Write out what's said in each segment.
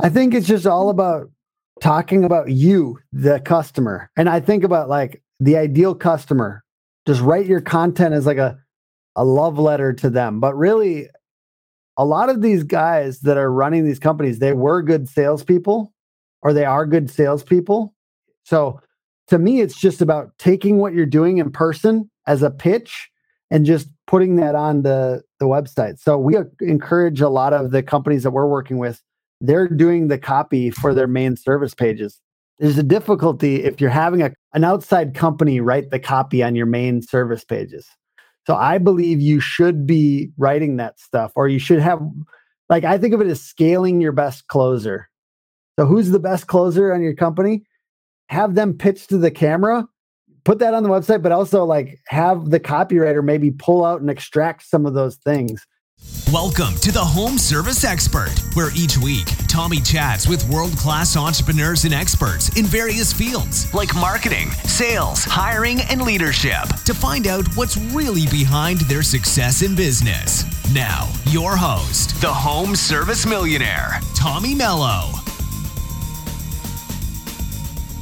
I think it's just all about talking about you, the customer. And I think about like the ideal customer. Just write your content as like a, a love letter to them. But really, a lot of these guys that are running these companies, they were good salespeople or they are good salespeople. So to me, it's just about taking what you're doing in person as a pitch and just putting that on the, the website. So we encourage a lot of the companies that we're working with, they're doing the copy for their main service pages. There's a difficulty if you're having a, an outside company write the copy on your main service pages. So I believe you should be writing that stuff, or you should have, like, I think of it as scaling your best closer. So who's the best closer on your company? Have them pitch to the camera put that on the website, but also like have the copywriter maybe pull out and extract some of those things. Welcome to the Home Service Expert, where each week Tommy chats with world class entrepreneurs and experts in various fields like marketing, sales, hiring, and leadership to find out what's really behind their success in business. Now, your host, the Home Service Millionaire, Tommy Mello.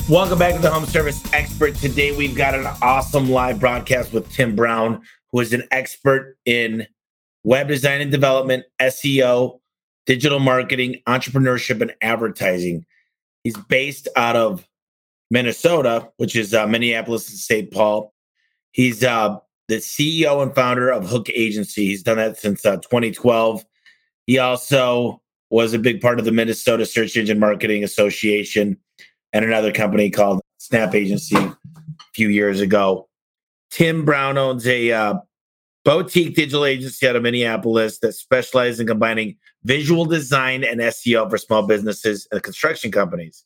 Welcome back to the Home Service Expert. Today we've got an awesome live broadcast with Tim Brown, who is an expert in web design and development, SEO, digital marketing, entrepreneurship, and advertising. He's based out of Minnesota, which is uh, Minneapolis and St. Paul. He's uh, the CEO and founder of Hook Agency. He's done that since uh, 2012. He also was a big part of the Minnesota Search Engine Marketing Association and another company called Snap Agency a few years ago. Tim Brown owns a uh, boutique digital agency out of Minneapolis that specializes in combining visual design and SEO for small businesses and construction companies.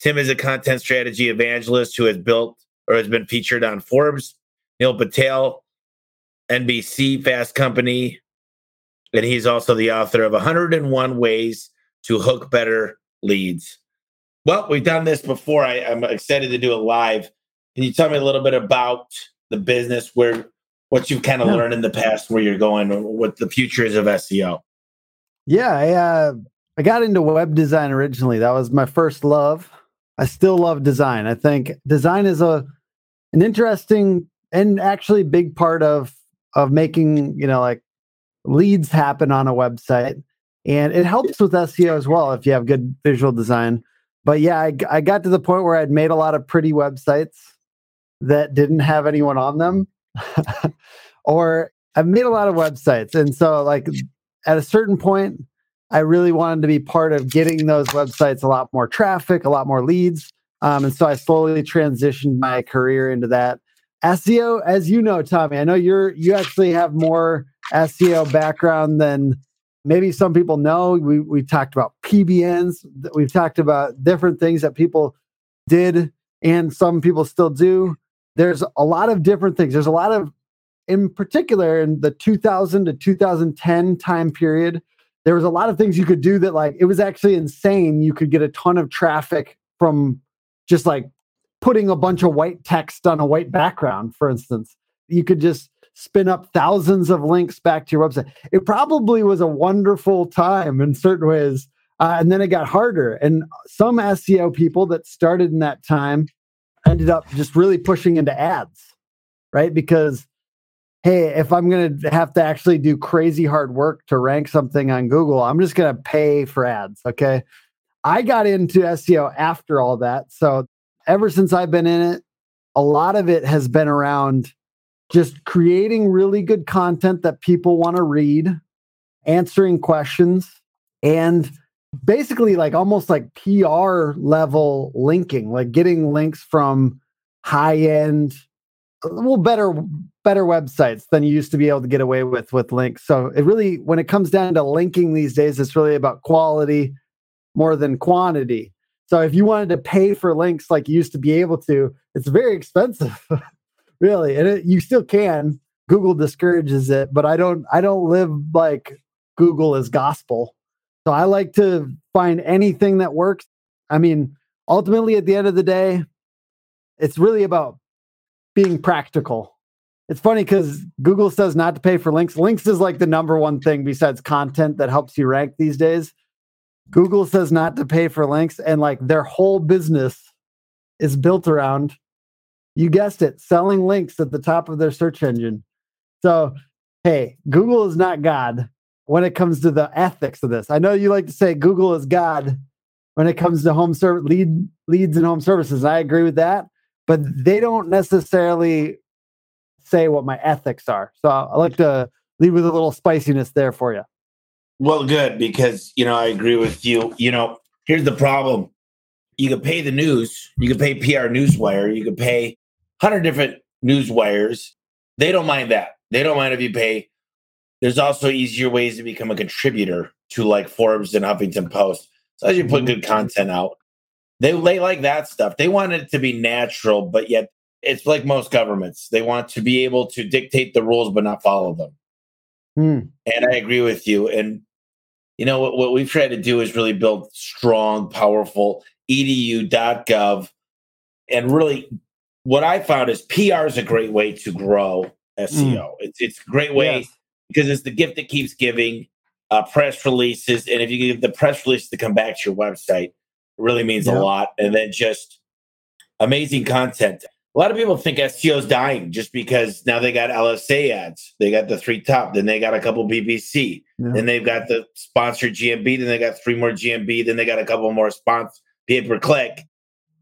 Tim is a content strategy evangelist who has built or has been featured on Forbes, Neil Patel, NBC, Fast Company, and he's also the author of 101 Ways to Hook Better Leads. Well, we've done this before. I, am excited to do it live. Can you tell me a little bit about the business, where what you've kind of yeah. learned in the past, where you're going, what the future is of SEO? Yeah, I uh, I got into web design originally. That was my first love. I still love design. I think design is a an interesting and actually big part of of making you know like leads happen on a website, and it helps with SEO as well if you have good visual design but yeah, I, I got to the point where I'd made a lot of pretty websites that didn't have anyone on them. or I've made a lot of websites. And so, like, at a certain point, I really wanted to be part of getting those websites a lot more traffic, a lot more leads. Um, and so I slowly transitioned my career into that. SEO, as you know, Tommy, I know you're you actually have more SEO background than maybe some people know we we talked about PBNs, we've talked about different things that people did and some people still do. There's a lot of different things. There's a lot of in particular in the 2000 to 2010 time period, there was a lot of things you could do that like it was actually insane. You could get a ton of traffic from just like putting a bunch of white text on a white background, for instance. You could just spin up thousands of links back to your website. It probably was a wonderful time in certain ways. Uh, and then it got harder. And some SEO people that started in that time ended up just really pushing into ads, right? Because, hey, if I'm going to have to actually do crazy hard work to rank something on Google, I'm just going to pay for ads. Okay. I got into SEO after all that. So ever since I've been in it, a lot of it has been around just creating really good content that people want to read, answering questions, and basically like almost like PR level linking, like getting links from high end, well, better better websites than you used to be able to get away with with links. So it really, when it comes down to linking these days, it's really about quality more than quantity. So if you wanted to pay for links like you used to be able to, it's very expensive. really and it, you still can google discourages it but i don't i don't live like google is gospel so i like to find anything that works. I mean ultimately at the end of the day it's really about being practical. It's funny because google says not to pay for links. Links is like the number one thing besides content that helps you rank these days. Google says not to pay for links, and like their whole business is built around, you guessed it, selling links at the top of their search engine. So, hey, Google is not God when it comes to the ethics of this. I know you like to say Google is God when it comes to home service lead leads and home services. I agree with that, but they don't necessarily say what my ethics are. So I like to leave with a little spiciness there for you. Well, good because you know I agree with you. You know, here's the problem: you can pay the news, you can pay PR Newswire, you can pay hundred different news wires. They don't mind that. They don't mind if you pay. There's also easier ways to become a contributor to like Forbes and Huffington Post. So as you put good content out, they they like that stuff. They want it to be natural, but yet it's like most governments. They want to be able to dictate the rules but not follow them. Hmm. And I agree with you. And you know what, what we've tried to do is really build strong, powerful edu.gov. And really, what I found is PR is a great way to grow SEO. Mm. It's it's a great way yes. Because it's the gift that keeps giving. Uh, press releases, and if you give the press release to come back to your website, it really means yep. a lot. And then just amazing content a lot of people think SEO is dying just because now they got LSA ads. They got the three top, then they got a couple PPC, yeah. then they've got the sponsored GMB, then they got three more GMB, then they got a couple more sponsors pay per click.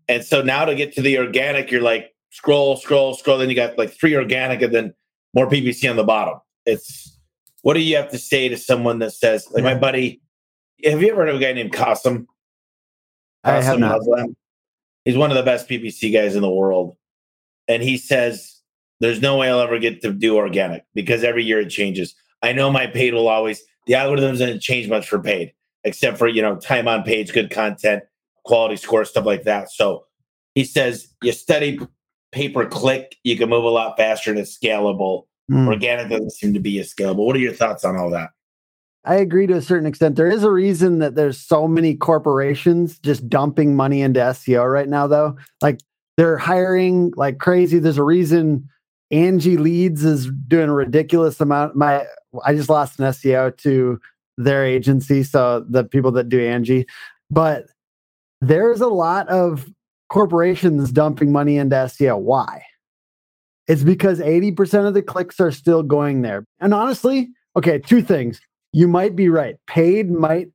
And so now to get to the organic, you're like scroll, scroll, scroll. Then you got like three organic and then more PPC on the bottom. It's what do you have to say to someone that says, like yeah. my buddy, have you ever heard of a guy named Kasim? I have not. Muslim? He's one of the best PPC guys in the world and he says there's no way I'll ever get to do organic because every year it changes. I know my paid will always the algorithm doesn't change much for paid, except for you know time on page, good content, quality score, stuff like that. So he says you study pay per click, you can move a lot faster and it's scalable. Mm. Organic doesn't seem to be as scalable. What are your thoughts on all that? I agree to a certain extent. There is a reason that there's so many corporations just dumping money into SEO right now, though. Like they're hiring like crazy. There's a reason Angi Leads is doing a ridiculous amount. My I just lost an SEO to their agency, so the people that do Angie. But there's a lot of corporations dumping money into SEO. Why? It's because 80% of the clicks are still going there. And honestly, okay, two things. You might be right. Paid might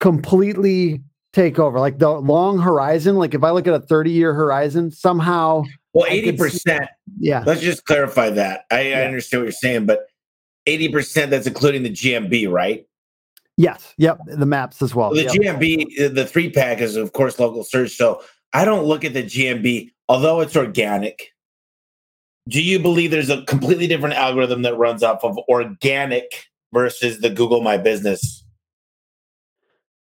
completely take over? Like the long horizon, like if I look at a 30 year horizon, somehow. Well, 80%. See, yeah. Let's just clarify that. I, yeah. I understand what you're saying, but 80% that's including the GMB, right? Yes. Yep. The maps as well. well the yep. GMB, uh, the three pack is, of course, local search. So I don't look at the GMB, although it's organic. Do you believe there's a completely different algorithm that runs off of organic versus the Google My Business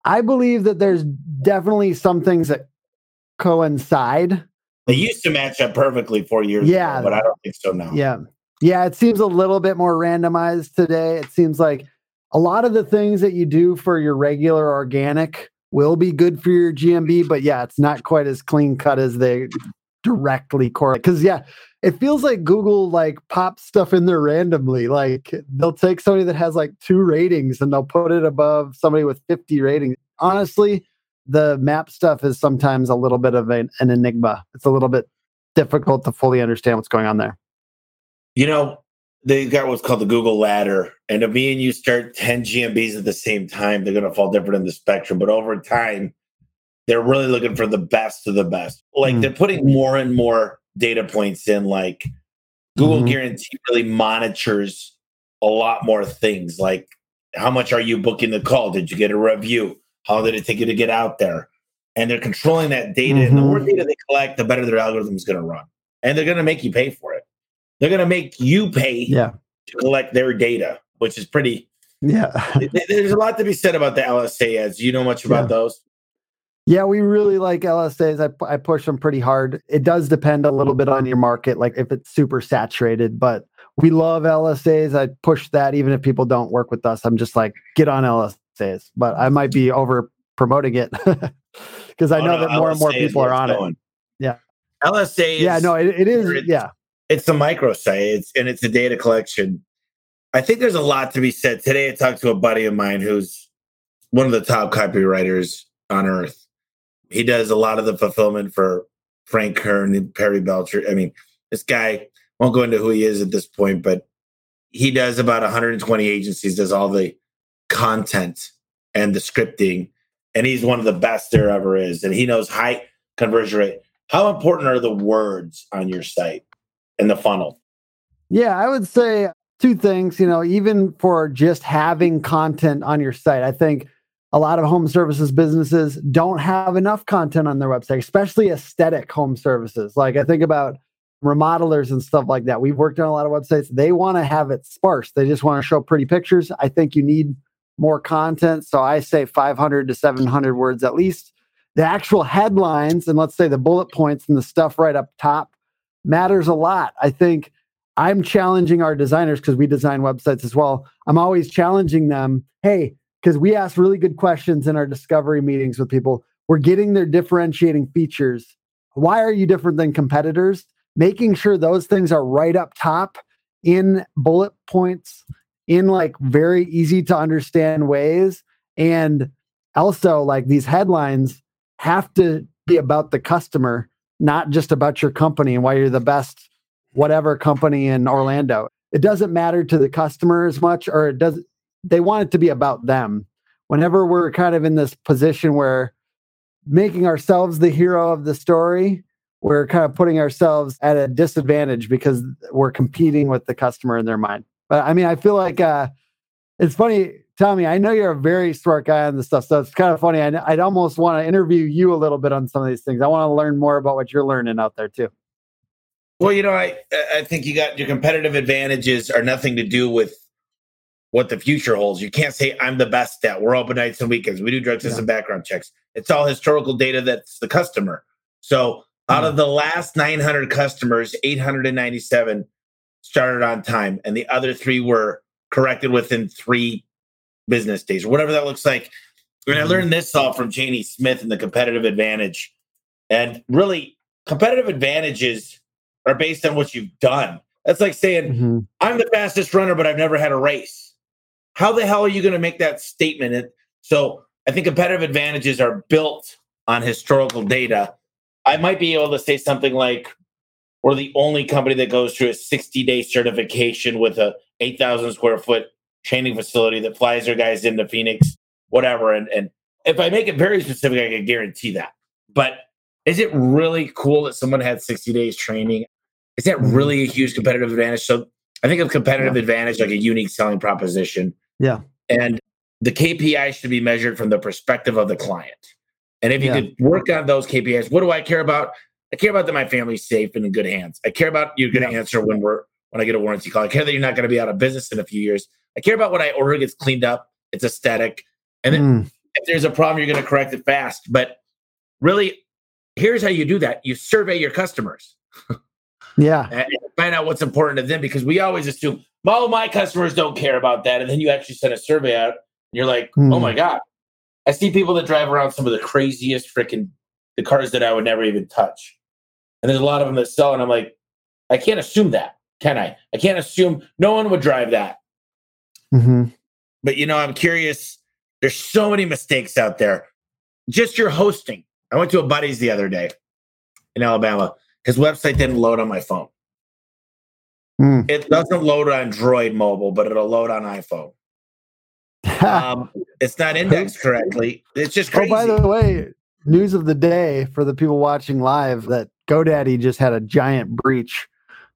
I believe that there's definitely some things that coincide. They used to match up perfectly four years yeah, ago, but I don't think so now. Yeah. Yeah. It seems a little bit more randomized today. It seems like a lot of the things that you do for your regular organic will be good for your GMB, but yeah, it's not quite as clean cut as they directly correlate. Because yeah, it feels like Google like pops stuff in there randomly. Like they'll take somebody that has like two ratings and they'll put it above somebody with 50 ratings. Honestly, the map stuff is sometimes a little bit of an, an enigma. It's a little bit difficult to fully understand what's going on there. You know, they got what's called the Google ladder. And if me and you start 10 GMBs at the same time, they're going to fall different in the spectrum. But over time, they're really looking for the best of the best. Like mm. they're putting more and more data points in. Like Google mm-hmm. Guarantee really monitors a lot more things. Like how much are you booking the call? Did you get a review? How did it take you to get out there? And they're controlling that data. Mm-hmm. And the more mm-hmm. data they collect, the better their algorithm is going to run. And they're going to make you pay for it. They're going to make you pay yeah. to collect their data, which is pretty. Yeah. there's a lot to be said about the LSA ads. You know much about yeah. those? Yeah, we really like LSAs. I, I push them pretty hard. It does depend a little bit on your market, like if it's super saturated, but we love LSAs. I push that even if people don't work with us. I'm just like, get on LSAs, but I might be over promoting it because I oh, know no, that more LSA and more people are on going. it. Yeah. LSA Yeah, no, it, it is. It's, yeah. It's a microsite it's, and it's a data collection. I think there's a lot to be said. Today I talked to a buddy of mine who's one of the top copywriters on earth. He does a lot of the fulfillment for Frank Kern and Perry Belcher. I mean, this guy won't go into who he is at this point, but he does about 120 agencies, does all the content and the scripting, and he's one of the best there ever is. And he knows high conversion rate. How important are the words on your site and the funnel? Yeah, I would say two things. You know, even for just having content on your site, I think a lot of home services businesses don't have enough content on their website, especially aesthetic home services. Like I think about remodelers and stuff like that. We've worked on a lot of websites. They want to have it sparse. They just want to show pretty pictures. I think you need more content. So I say 500 to 700 words at least. The actual headlines and let's say the bullet points and the stuff right up top matters a lot. I think I'm challenging our designers because we design websites as well. I'm always challenging them. Hey, because we ask really good questions in our discovery meetings with people. We're getting their differentiating features. Why are you different than competitors? Making sure those things are right up top in bullet points in like very easy to understand ways. And also, like these headlines have to be about the customer, not just about your company and why you're the best, whatever company in Orlando. It doesn't matter to the customer as much, or it does they want it to be about them. Whenever we're kind of in this position where making ourselves the hero of the story, we're kind of putting ourselves at a disadvantage because we're competing with the customer in their mind. But I mean, I feel like uh, it's funny, Tommy. I know you're a very smart guy on this stuff, so it's kind of funny. I, I'd almost want to interview you a little bit on some of these things. I want to learn more about what you're learning out there too. Well, you know, I I think you got your competitive advantages are nothing to do with what the future holds. You can't say I'm the best at. We're open nights and weekends. We do drug tests yeah. and background checks. It's all historical data that's the customer. So out of mm. the last 900 customers, 897 started on time, and the other three were corrected within three business days, or whatever that looks like. And I mm-hmm. learned this all from Janie Smith and the competitive advantage. And really, competitive advantages are based on what you've done. That's like saying, mm-hmm. I'm the fastest runner, but I've never had a race. How the hell are you going to make that statement? And so I think competitive advantages are built on historical data. I might be able to say something like, we're the only company that goes through a 60 day certification with a 8,000 square foot training facility that flies their guys into Phoenix, whatever. And, and if I make it very specific, I can guarantee that. But is it really cool that someone had 60 days training? Is that really a huge competitive advantage? So I think of competitive yeah. advantage like a unique selling proposition. Yeah. And the KPI should be measured from the perspective of the client. And if you yeah. could work on those KPIs, what do I care about? I care about that my family's safe and in good hands. I care about you're going to yeah. answer when we're when I get a warranty call. I care that you're not going to be out of business in a few years. I care about what I order gets cleaned up. It's aesthetic. And then mm. if there's a problem, you're going to correct it fast. But really, here's how you do that. You survey your customers. yeah. And find out what's important to them because we always assume all my customers don't care about that. And then you actually send a survey out and you're like, mm. oh my God. I see people that drive around some of the craziest freaking the cars that I would never even touch. And there's a lot of them that sell, and I'm like, I can't assume that, can I? I can't assume no one would drive that. Mm-hmm. But you know, I'm curious. There's so many mistakes out there. Just your hosting. I went to a buddy's the other day in Alabama. His website didn't load on my phone. Mm. It doesn't load on Droid mobile, but it'll load on iPhone. um, it's not indexed correctly. It's just crazy. Oh, by the way, news of the day for the people watching live that GoDaddy just had a giant breach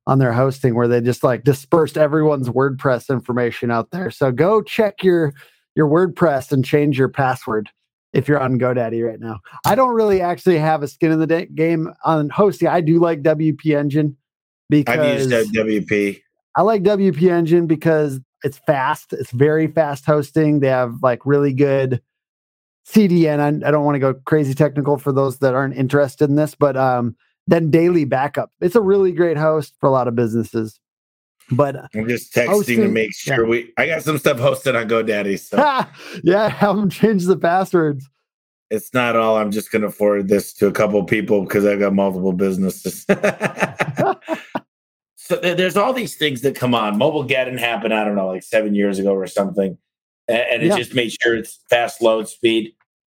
on their hosting where they just like dispersed everyone's WordPress information out there. So go check your your WordPress and change your password if you're on GoDaddy right now. I don't really actually have a skin in the day- game on hosting. I do like WP Engine because I've used WP. I like WP Engine because it's fast. It's very fast hosting. They have like really good CDN. I, I don't want to go crazy technical for those that aren't interested in this, but um, then daily backup. It's a really great host for a lot of businesses. But I'm just texting hosting, to make sure yeah. we. I got some stuff hosted on GoDaddy. So yeah, have them change the passwords. It's not all. I'm just going to forward this to a couple people because I've got multiple businesses. so there's all these things that come on. Mobilegeddon happened, I don't know, like seven years ago or something. and, and it Yeah. just made sure it's fast load speed.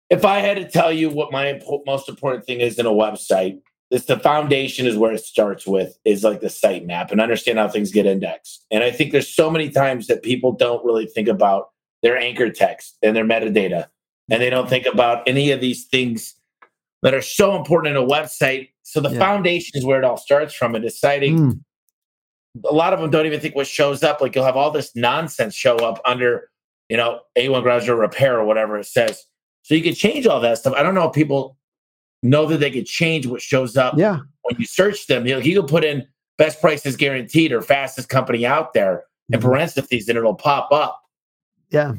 If I had to tell you what my impo- most important thing is in a website, it's the foundation is where it starts with is like the site map and understand how things get indexed. And I think there's so many times that people don't really think about their anchor text and their metadata, and they don't think about any of these things that are so important in a website. So the Yeah. foundation is where it all starts from, and deciding Mm, a lot of them don't even think what shows up. Like you'll have all this nonsense show up under, you know, A1 garage or repair or whatever it says. So you can change all that stuff. I don't know if people know that they could change what shows up yeah. when you search them. You know, you can put in best prices guaranteed or fastest company out there in Mhm. parentheses and it'll pop up. Yeah.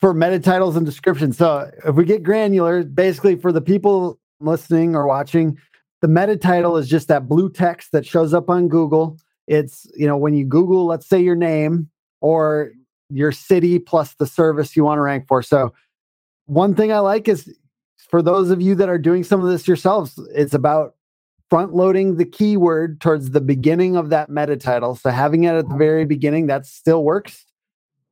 For meta titles and descriptions. So if we get granular, basically for the people listening or watching, the meta title is just that blue text that shows up on Google. It's, you know, when you Google, let's say your name or your city plus the service you want to rank for. So one thing I like is for those of you that are doing some of this yourselves, it's about front loading the keyword towards the beginning of that meta title. So having it at the very beginning, that still works.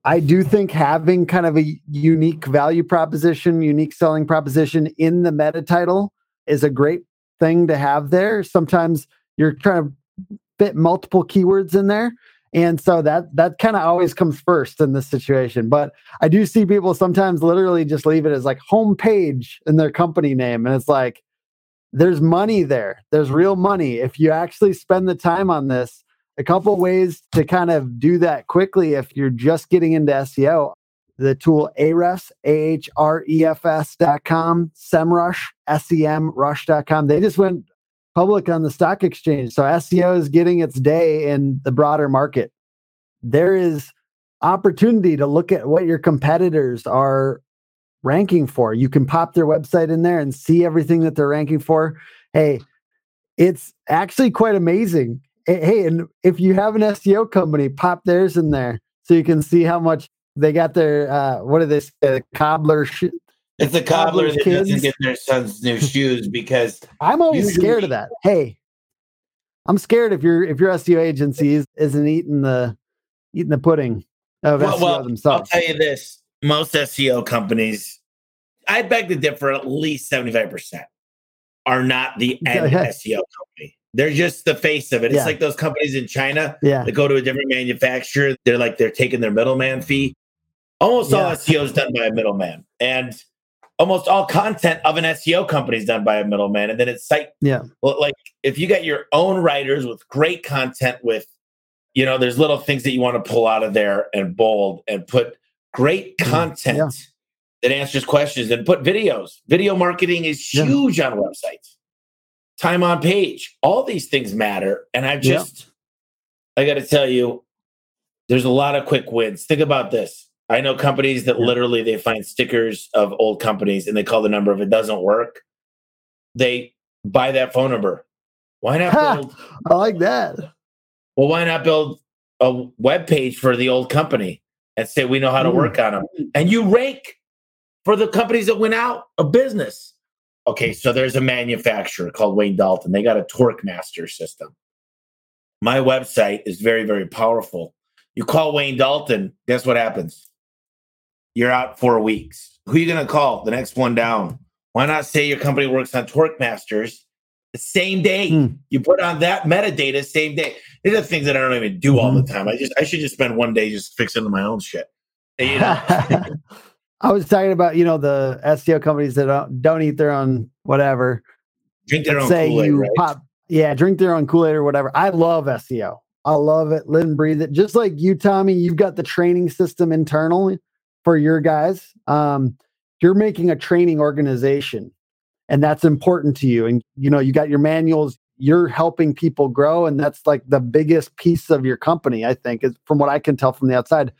I do think having kind of a unique value proposition, unique selling proposition in the meta title is a great thing to have there. Sometimes you're trying to fit multiple keywords in there. And so that that kind of always comes first in this situation. But I do see people sometimes literally just leave it as like homepage in their company name. And it's like there's money there. There's real money. If you actually spend the time on this, a couple ways to kind of do that quickly if you're just getting into SEO. The tool Ahrefs, A-H-R-E-F-S dot com, SEMrush, S-E-M rush.com. They just went public on the stock exchange. So SEO is getting its day in the broader market. There is opportunity to look at what your competitors are ranking for. You can pop their website in there and see everything that they're ranking for. Hey, it's actually quite amazing. Hey, and if you have an SEO company, pop theirs in there so you can see how much they got their uh what are they say, cobbler sh- It's a cobbler that doesn't get their son's new shoes because I'm always scared of that. Hey, I'm scared if your if your SEO agency is, isn't eating the eating the pudding of Well, SEO well, I'll themselves. tell you this: most SEO companies, I beg to differ, at least seventy-five percent are not the end SEO company. They're just the face of it. It's Yeah. like those companies in China yeah. that go to a different manufacturer. They're like they're taking their middleman fee. Almost all SEO is done by a middleman, and almost all content of an SEO company is done by a middleman. And then it's site Yeah. well, like if you got your own writers with great content with you know there's little things that you want to pull out of there and bold and put great Mhm. content Yeah. that answers questions and put videos video marketing is Yeah. huge on websites time on page all these things matter and i've Yeah. just i got to tell you there's a lot of quick wins think about this i know companies that Yeah. literally they find stickers of old companies and they call the number if it doesn't work they buy that phone number why not Ha! build I like that. well why not build a web page for the old company and say we know how to Mm. work on them and you rank for the companies that went out of business okay so there's a manufacturer called wayne dalton they got a torque master system my website is very very powerful you call wayne dalton guess what happens you're out four weeks who are you going to call the next one down why not say your company works on torque masters the same day Hmm. you put on that metadata same day these are things that i don't even do all the time i just i should just spend one day just fixing my own shit you know I was talking about, you know, the SEO companies that don't, don't eat their own whatever. drink their Let's own say Kool-Aid, you right? pop, yeah, drink their own Kool Aid or whatever. I love SEO. I love it. Live and breathe it. Just like you, Tommy, you've got the training system internally for your guys. Um, you're making a training organization, and that's important to you. And you know, you got your manuals. You're helping people grow, and that's like the biggest piece of your company. I think, is from what I can tell from the outside.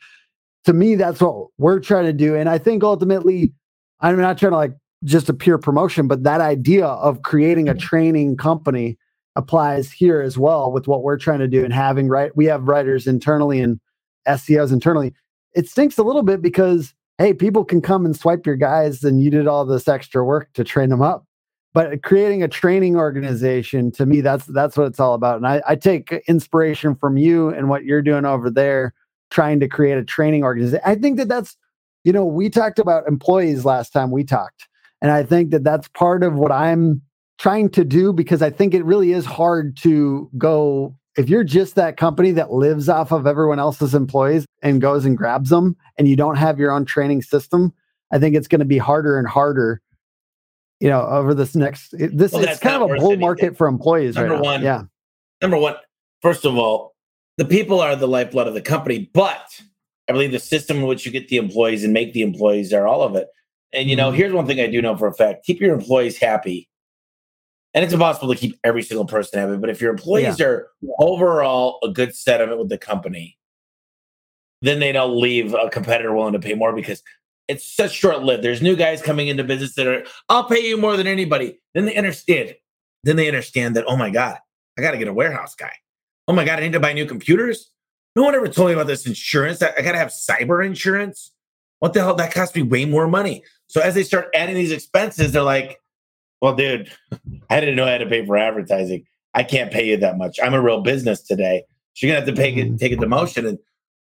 To me, that's what we're trying to do, and I think ultimately, I'm not trying to like just a pure promotion, but that idea of creating a training company applies here as well with what we're trying to do and having right. We have writers internally and SEOs internally. It stinks a little bit because hey, people can come and swipe your guys, and you did all this extra work to train them up. But creating a training organization to me, that's that's what it's all about. And I, I take inspiration from you and what you're doing over there, trying to create a training organization. I think that that's you know, we talked about employees last time we talked. And I think that that's part of what I'm trying to do because I think it really is hard to go if you're just that company that lives off of everyone else's employees and goes and grabs them and you don't have your own training system, I think it's going to be harder and harder. You know, over this next this well, it's kind of a bull anything. market for employees. Number right one, yeah. Number one, first of all, the people are the lifeblood of the company, but I believe the system in which you get the employees and make the employees are all of it. And you know, mm-hmm. here's one thing I do know for a fact: keep your employees happy and it's impossible to keep every single person happy. But if your employees yeah. are overall a good sentiment with the company, then they don't leave a competitor willing to pay more because it's such short lived. There's new guys coming into business that are, I'll pay you more than anybody. Then they understand. Then they understand that, oh my God, I got to get a warehouse guy. Oh my God, I need to buy new computers. No one ever told me about this insurance. I, I got to have cyber insurance. What the hell? That costs me way more money. So as they start adding these expenses, they're like, well, dude, I didn't know I had to pay for advertising. I can't pay you that much. I'm a real business today. So you're gonna have to pay mm-hmm. take a demotion. And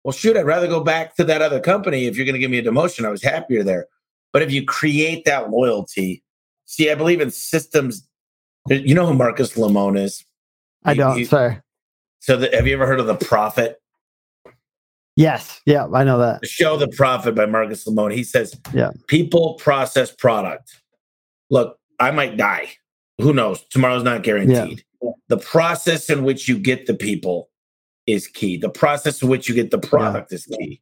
well, shoot, I'd rather go back to that other company if you're gonna give me a demotion. I was happier there. But if you create that loyalty, see, I believe in systems. You know who Marcus Lemonis is? I don't. He, sorry. So, the, have you ever heard of the Profit? Yes. Yeah, I know that. The show The Profit by Marcus Lemonis. He says, "Yeah, people process product. Look, I might die. Who knows? Tomorrow's not guaranteed. Yeah. The process in which you get the people is key. The process in which you get the product yeah. is key.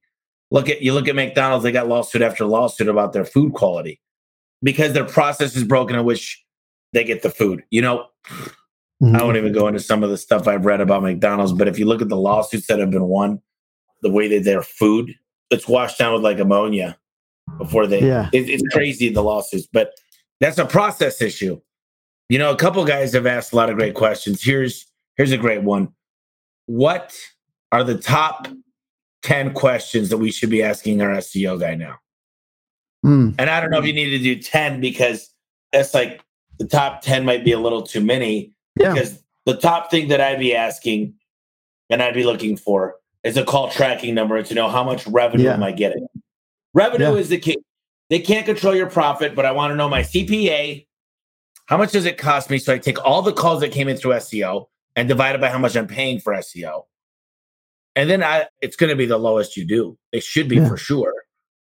Look at you look at McDonald's, they got lawsuit after lawsuit about their food quality because their process is broken in which they get the food. You know, mm-hmm. I won't even go into some of the stuff I've read about McDonald's, but if you look at the lawsuits that have been won, the way that their food, it's washed down with like ammonia before they yeah. It, it's crazy the lawsuits, but that's a process issue. You know, a couple guys have asked a lot of great questions. Here's here's a great one. What are the top 10 questions that we should be asking our SEO guy now? Mm. And I don't know if you need to do 10 because that's like the top 10 might be a little too many. Yeah. Because the top thing that I'd be asking and I'd be looking for is a call tracking number to know how much revenue yeah. am I getting. Revenue yeah. is the key. They can't control your profit, but I want to know my CPA. How much does it cost me? So I take all the calls that came in through SEO and divide it by how much I'm paying for SEO. And then I, it's going to be the lowest you do. It should be yeah. for sure.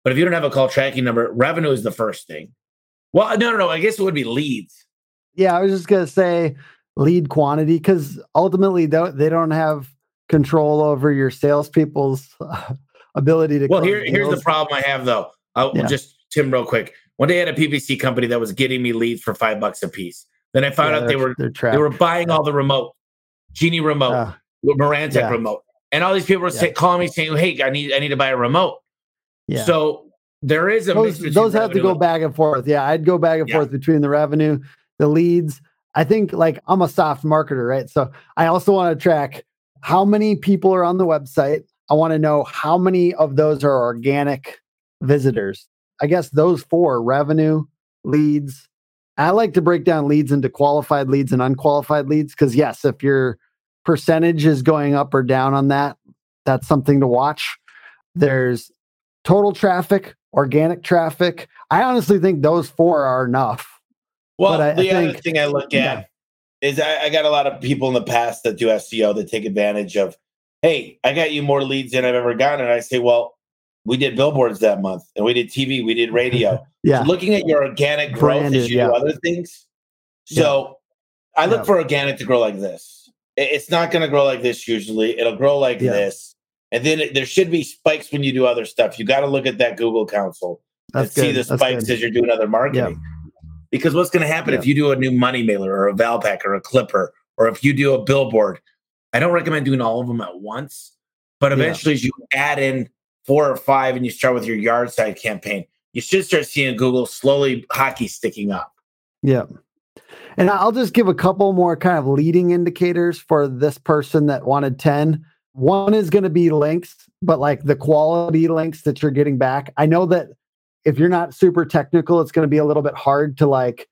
But if you don't have a call tracking number, revenue is the first thing. Well, no, no, no. I guess it would be leads. Yeah, I was just going to say lead quantity because ultimately they don't have control over your salespeople's uh, ability to. Well, here, here's the problem I have though. I'll yeah. just Tim, real quick. One day I had a PPC company that was getting me leads for five bucks a piece. Then I found yeah, out they were they were buying all the remote, Genie remote, uh, Marantec yeah. remote, and all these people were yeah. say, calling me saying, "Hey, I need I need to buy a remote." Yeah. So there is a those, those have to go back and forth. Yeah, I'd go back and forth between the revenue, the leads. I think like I'm a soft marketer, right? So I also want to track how many people are on the website. I want to know how many of those are organic visitors I guess those four revenue, leads. I like to break down leads into qualified leads and unqualified leads because, yes, if your percentage is going up or down on that, that's something to watch. There's total traffic, organic traffic. I honestly think those four are enough. Well, I, the I other thing I look at yeah. is I, I, got a lot of people in the past that do SEO that take advantage of, hey, I got you more leads than I've ever gotten. And I say, well, we did billboards that month and we did TV, we did radio. yeah. So looking at your organic growth Branded, as you yeah. do other things. So yeah. I look yeah. for organic to grow like this. It's not going to grow like this usually. It'll grow like this. And then it, there should be spikes when you do other stuff. You got to look at that Google Console and see the spikes as you're doing other marketing. Because what's going to happen if you do a new money mailer or a Valpak or a Clipper, or if you do a billboard, I don't recommend doing all of them at once. But eventually, as you add in four or five and you start with your yard side campaign, you should start seeing Google slowly hockey sticking up. Yeah. And I'll just give a couple more kind of leading indicators for this person that wanted 10. One is going to be links, but like the quality links that you're getting back. I know that if you're not super technical, it's going to be a little bit hard to like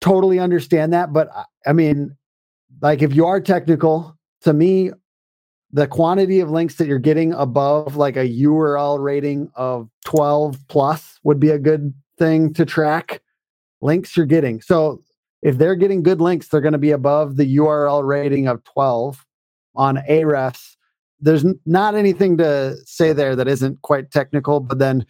totally understand that. But I mean, like if you are technical, to me, the quantity of links that you're getting above like a URL rating of 12 plus would be a good thing to track links you're getting. So if they're getting good links, they're going to be above the URL rating of 12 on Ahrefs. There's not anything to say there that isn't quite technical, but then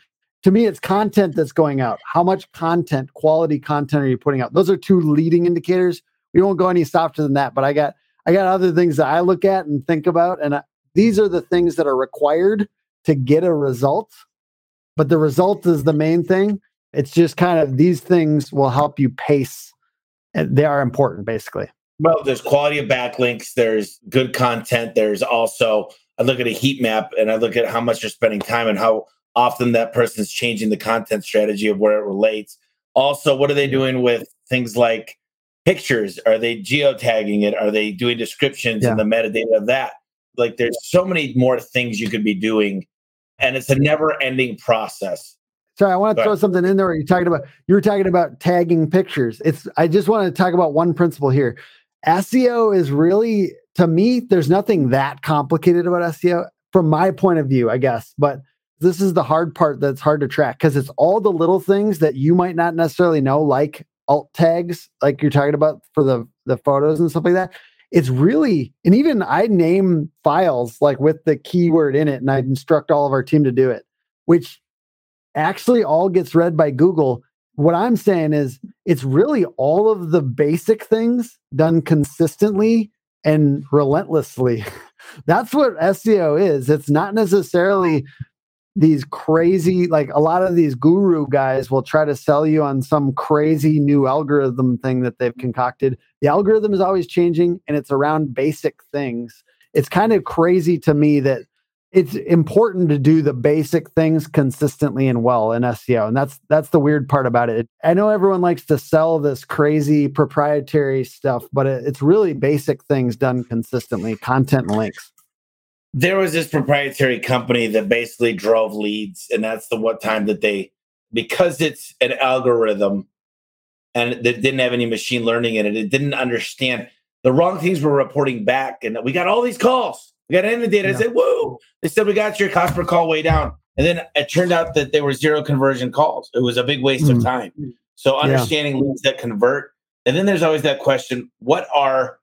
to me, it's content that's going out. How much content, quality content are you putting out? Those are two leading indicators. We won't go any softer than that, but I got I got other things that I look at and think about, and I, these are the things that are required to get a result. But the result is the main thing. It's just kind of these things will help you pace. They are important, basically. Well, there's quality of backlinks. There's good content. There's also I look at a heat map and I look at how much you're spending time and how often that person's changing the content strategy of where it relates. Also, what are they doing with things like pictures? Are they geotagging it? Are they doing descriptions yeah. and the metadata of that? Like there's so many more things you could be doing. And it's a never ending process. Sorry, I want to throw something in there. You're talking about you were talking about tagging pictures. It's I just want to talk about one principle here. SEO is really to me, there's nothing that complicated about SEO from my point of view, I guess. But this is the hard part that's hard to track because it's all the little things that you might not necessarily know, like alt tags, like you're talking about for the the photos and stuff like that. It's really, and even I name files like with the keyword in it, and I instruct all of our team to do it, which actually all gets read by Google. What I'm saying is it's really all of the basic things done consistently and relentlessly. That's what SEO is. It's not necessarily these crazy like a lot of these guru guys will try to sell you on some crazy new algorithm thing that they've concocted. The algorithm is always changing and it's around basic things. It's kind of crazy to me that it's important to do the basic things consistently and well in SEO and that's that's the weird part about it. I know everyone likes to sell this crazy proprietary stuff but it, it's really basic things done consistently content links there was this proprietary company that basically drove leads and that's the what time that they because it's an algorithm and that didn't have any machine learning in it it didn't understand the wrong things were reporting back and we got all these calls we got inundated yeah. i said whoa they said we got your cost per call way down and then it turned out that there were zero conversion calls it was a big waste mm. of time so understanding yeah. leads that convert and then there's always that question what are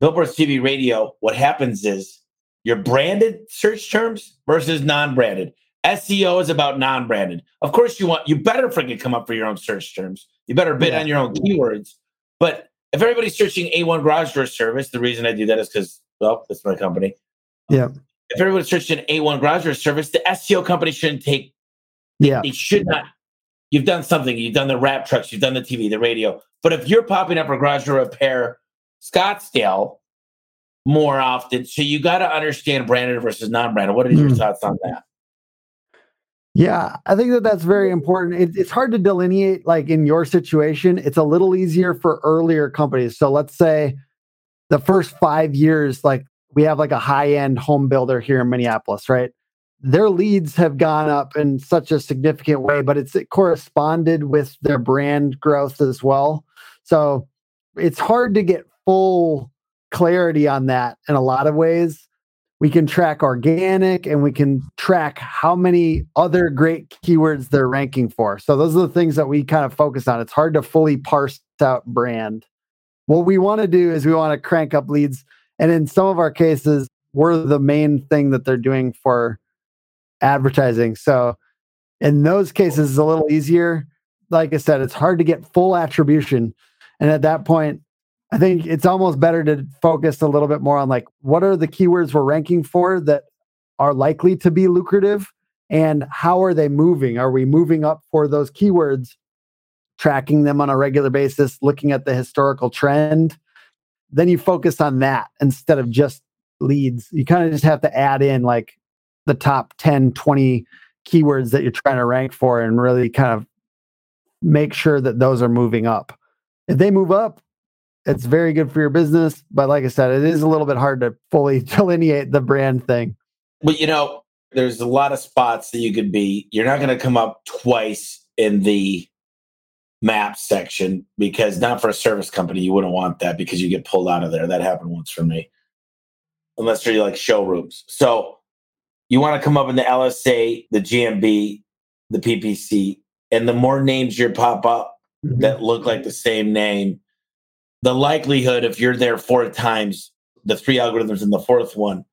billboards tv radio what happens is your branded search terms versus non-branded. SEO is about non-branded. Of course, you want you better freaking come up for your own search terms. You better bid yeah. on your own keywords. But if everybody's searching A1 garage door service, the reason I do that is because well, that's my company. Yeah. Um, if everybody's searching A1 garage door service, the SEO company shouldn't take. Yeah. They should not. You've done something. You've done the wrap trucks. You've done the TV, the radio. But if you're popping up for garage door repair, Scottsdale, more often. So you got to understand branded versus non-branded. What are your mm. thoughts on that? Yeah, I think that that's very important. It, it's hard to delineate, like in your situation, it's a little easier for earlier companies. So let's say the first five years, like we have like a high end home builder here in Minneapolis, right? Their leads have gone up in such a significant way, but it's it corresponded with their brand growth as well. So it's hard to get full clarity on that in a lot of ways. We can track organic and we can track how many other great keywords they're ranking for. So those are the things that we kind of focus on. It's hard to fully parse out brand. What we want to do is we want to crank up leads. And in some of our cases, we're the main thing that they're doing for advertising. So in those cases, it's a little easier. Like I said, it's hard to get full attribution. And at that point, I think it's almost better to focus a little bit more on like what are the keywords we're ranking for that are likely to be lucrative and how are they moving? Are we moving up for those keywords, tracking them on a regular basis, looking at the historical trend? Then you focus on that instead of just leads. You kind of just have to add in like the top 10, 20 keywords that you're trying to rank for and really kind of make sure that those are moving up. If they move up, it's very good for your business. But like I said, it is a little bit hard to fully delineate the brand thing. But you know, there's a lot of spots that you could be. You're not going to come up twice in the map section because not for a service company, you wouldn't want that because you get pulled out of there. That happened once for me. unless you're like showrooms. So you want to come up in the LSA, the GMB, the PPC, and the more names you pop up mm-hmm. that look like the same name, the likelihood if you're there four times, the three algorithms in the fourth one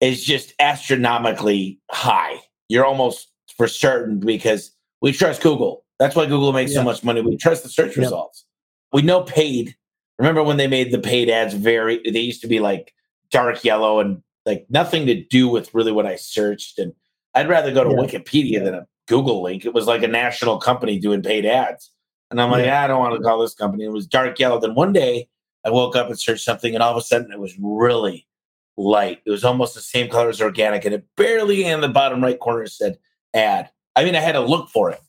is just astronomically high. You're almost for certain because we trust Google. That's why Google makes yeah. so much money. We trust the search yep. results. We know paid. Remember when they made the paid ads very, they used to be like dark yellow and like nothing to do with really what I searched. And I'd rather go to yeah. Wikipedia than a Google link. It was like a national company doing paid ads. And I'm like, yeah. ah, I don't want to call this company. It was dark yellow. Then one day I woke up and searched something, and all of a sudden it was really light. It was almost the same color as organic, and it barely in the bottom right corner said ad. I mean, I had to look for it.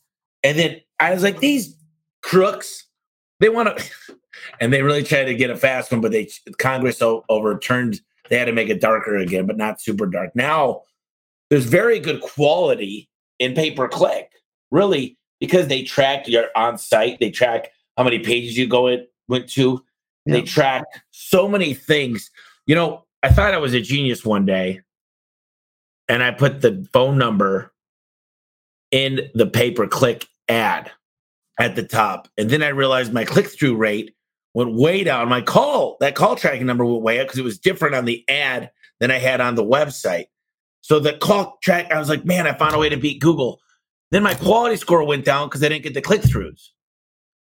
And then I was like, these crooks, they want to, and they really tried to get a fast one, but they Congress overturned. They had to make it darker again, but not super dark. Now there's very good quality in pay per click, really, because they track your on site, they track how many pages you go in, went to, yeah. they track so many things. You know, I thought I was a genius one day, and I put the phone number in the pay per click ad at the top, and then I realized my click through rate went way down. My call that call tracking number went way up because it was different on the ad than I had on the website. So the call track, I was like, man, I found a way to beat Google. Then my quality score went down because I didn't get the click throughs.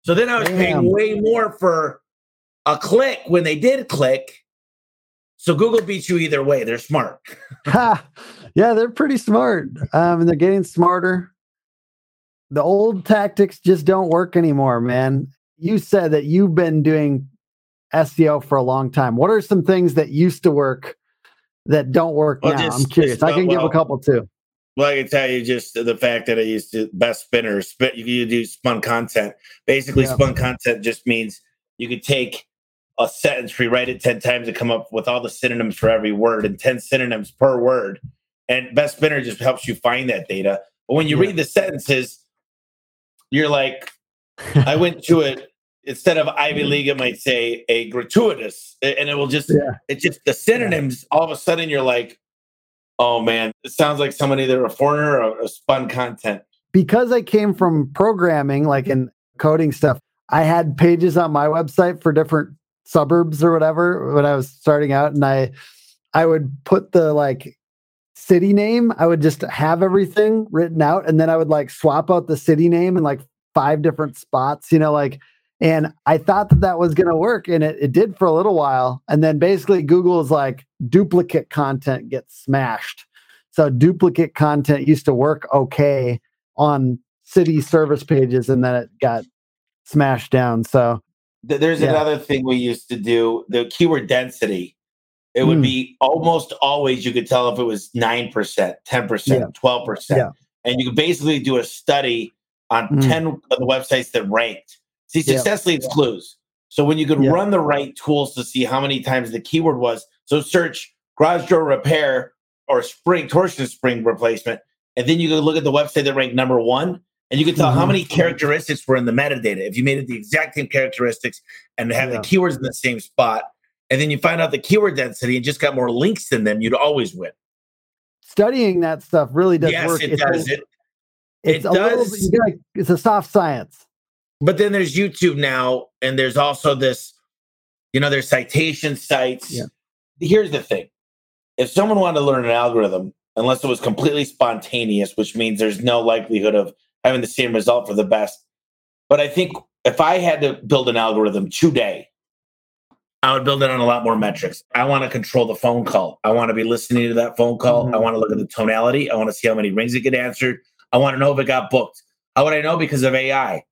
So then I was Damn. paying way more for a click when they did click. So Google beats you either way. They're smart. yeah, they're pretty smart. Um, and they're getting smarter. The old tactics just don't work anymore, man. You said that you've been doing SEO for a long time. What are some things that used to work that don't work well, now? Just, I'm curious. I can well, give a couple too. Well, I can tell you just the fact that I used to best spinners, but you do spun content. Basically, yeah. spun content just means you could take a sentence, rewrite it 10 times, and come up with all the synonyms for every word and 10 synonyms per word. And best spinner just helps you find that data. But when you yeah. read the sentences, you're like, I went to it instead of Ivy mm. League, it might say a gratuitous, and it will just, yeah. it's just the synonyms. All of a sudden, you're like, Oh man, it sounds like somebody either a foreigner or a spun content. Because I came from programming, like in coding stuff, I had pages on my website for different suburbs or whatever when I was starting out, and I I would put the like city name. I would just have everything written out, and then I would like swap out the city name in like five different spots. You know, like and I thought that that was going to work, and it, it did for a little while. And then basically, Google is like duplicate content gets smashed. So duplicate content used to work okay on city service pages, and then it got smashed down. So there's yeah. another thing we used to do the keyword density. It would mm. be almost always you could tell if it was 9%, 10%, yeah. 12%. Yeah. And you could basically do a study on mm. 10 of the websites that ranked See, success leaves yeah. clues. So when you could yeah. run the right tools to see how many times the keyword was, so search garage door repair or spring torsion spring replacement, and then you could look at the website that ranked number one, and you could tell mm-hmm. how many characteristics were in the metadata. If you made it the exact same characteristics and have yeah. the keywords in the same spot, and then you find out the keyword density and just got more links than them, you'd always win. Studying that stuff really does yes, work. It it's does. A, it, it's it a does. Little, gotta, it's a soft science. But then there's YouTube now, and there's also this, you know, there's citation sites. Yeah. Here's the thing if someone wanted to learn an algorithm, unless it was completely spontaneous, which means there's no likelihood of having the same result for the best. But I think if I had to build an algorithm today, I would build it on a lot more metrics. I want to control the phone call. I want to be listening to that phone call. Mm-hmm. I want to look at the tonality. I want to see how many rings it get answered. I want to know if it got booked. How would I know? Because of AI.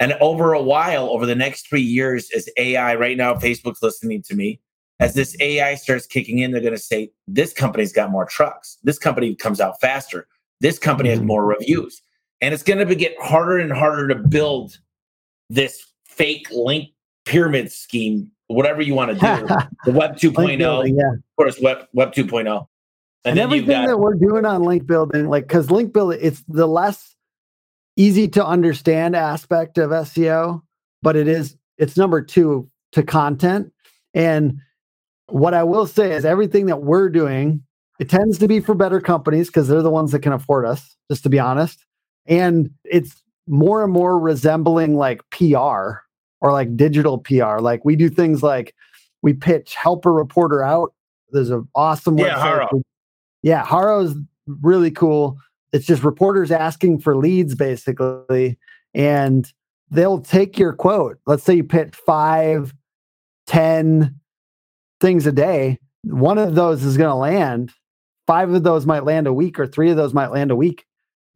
And over a while, over the next three years, as AI, right now, Facebook's listening to me. As this AI starts kicking in, they're going to say, this company's got more trucks. This company comes out faster. This company has mm-hmm. more reviews. And it's going to get harder and harder to build this fake link pyramid scheme, whatever you want to do. the Web 2.0, building, yeah. of course, Web, Web 2.0. And, and everything got, that we're doing on link building, like, because link building, it's the less easy to understand aspect of SEO, but it is it's number two to content. And what I will say is everything that we're doing, it tends to be for better companies because they're the ones that can afford us, just to be honest. And it's more and more resembling like PR or like digital PR. Like we do things like we pitch help a reporter out. There's an awesome yeah, website. Haro. Yeah, Haro's really cool. It's just reporters asking for leads basically. And they'll take your quote. Let's say you pitch five, ten things a day. One of those is going to land. Five of those might land a week, or three of those might land a week.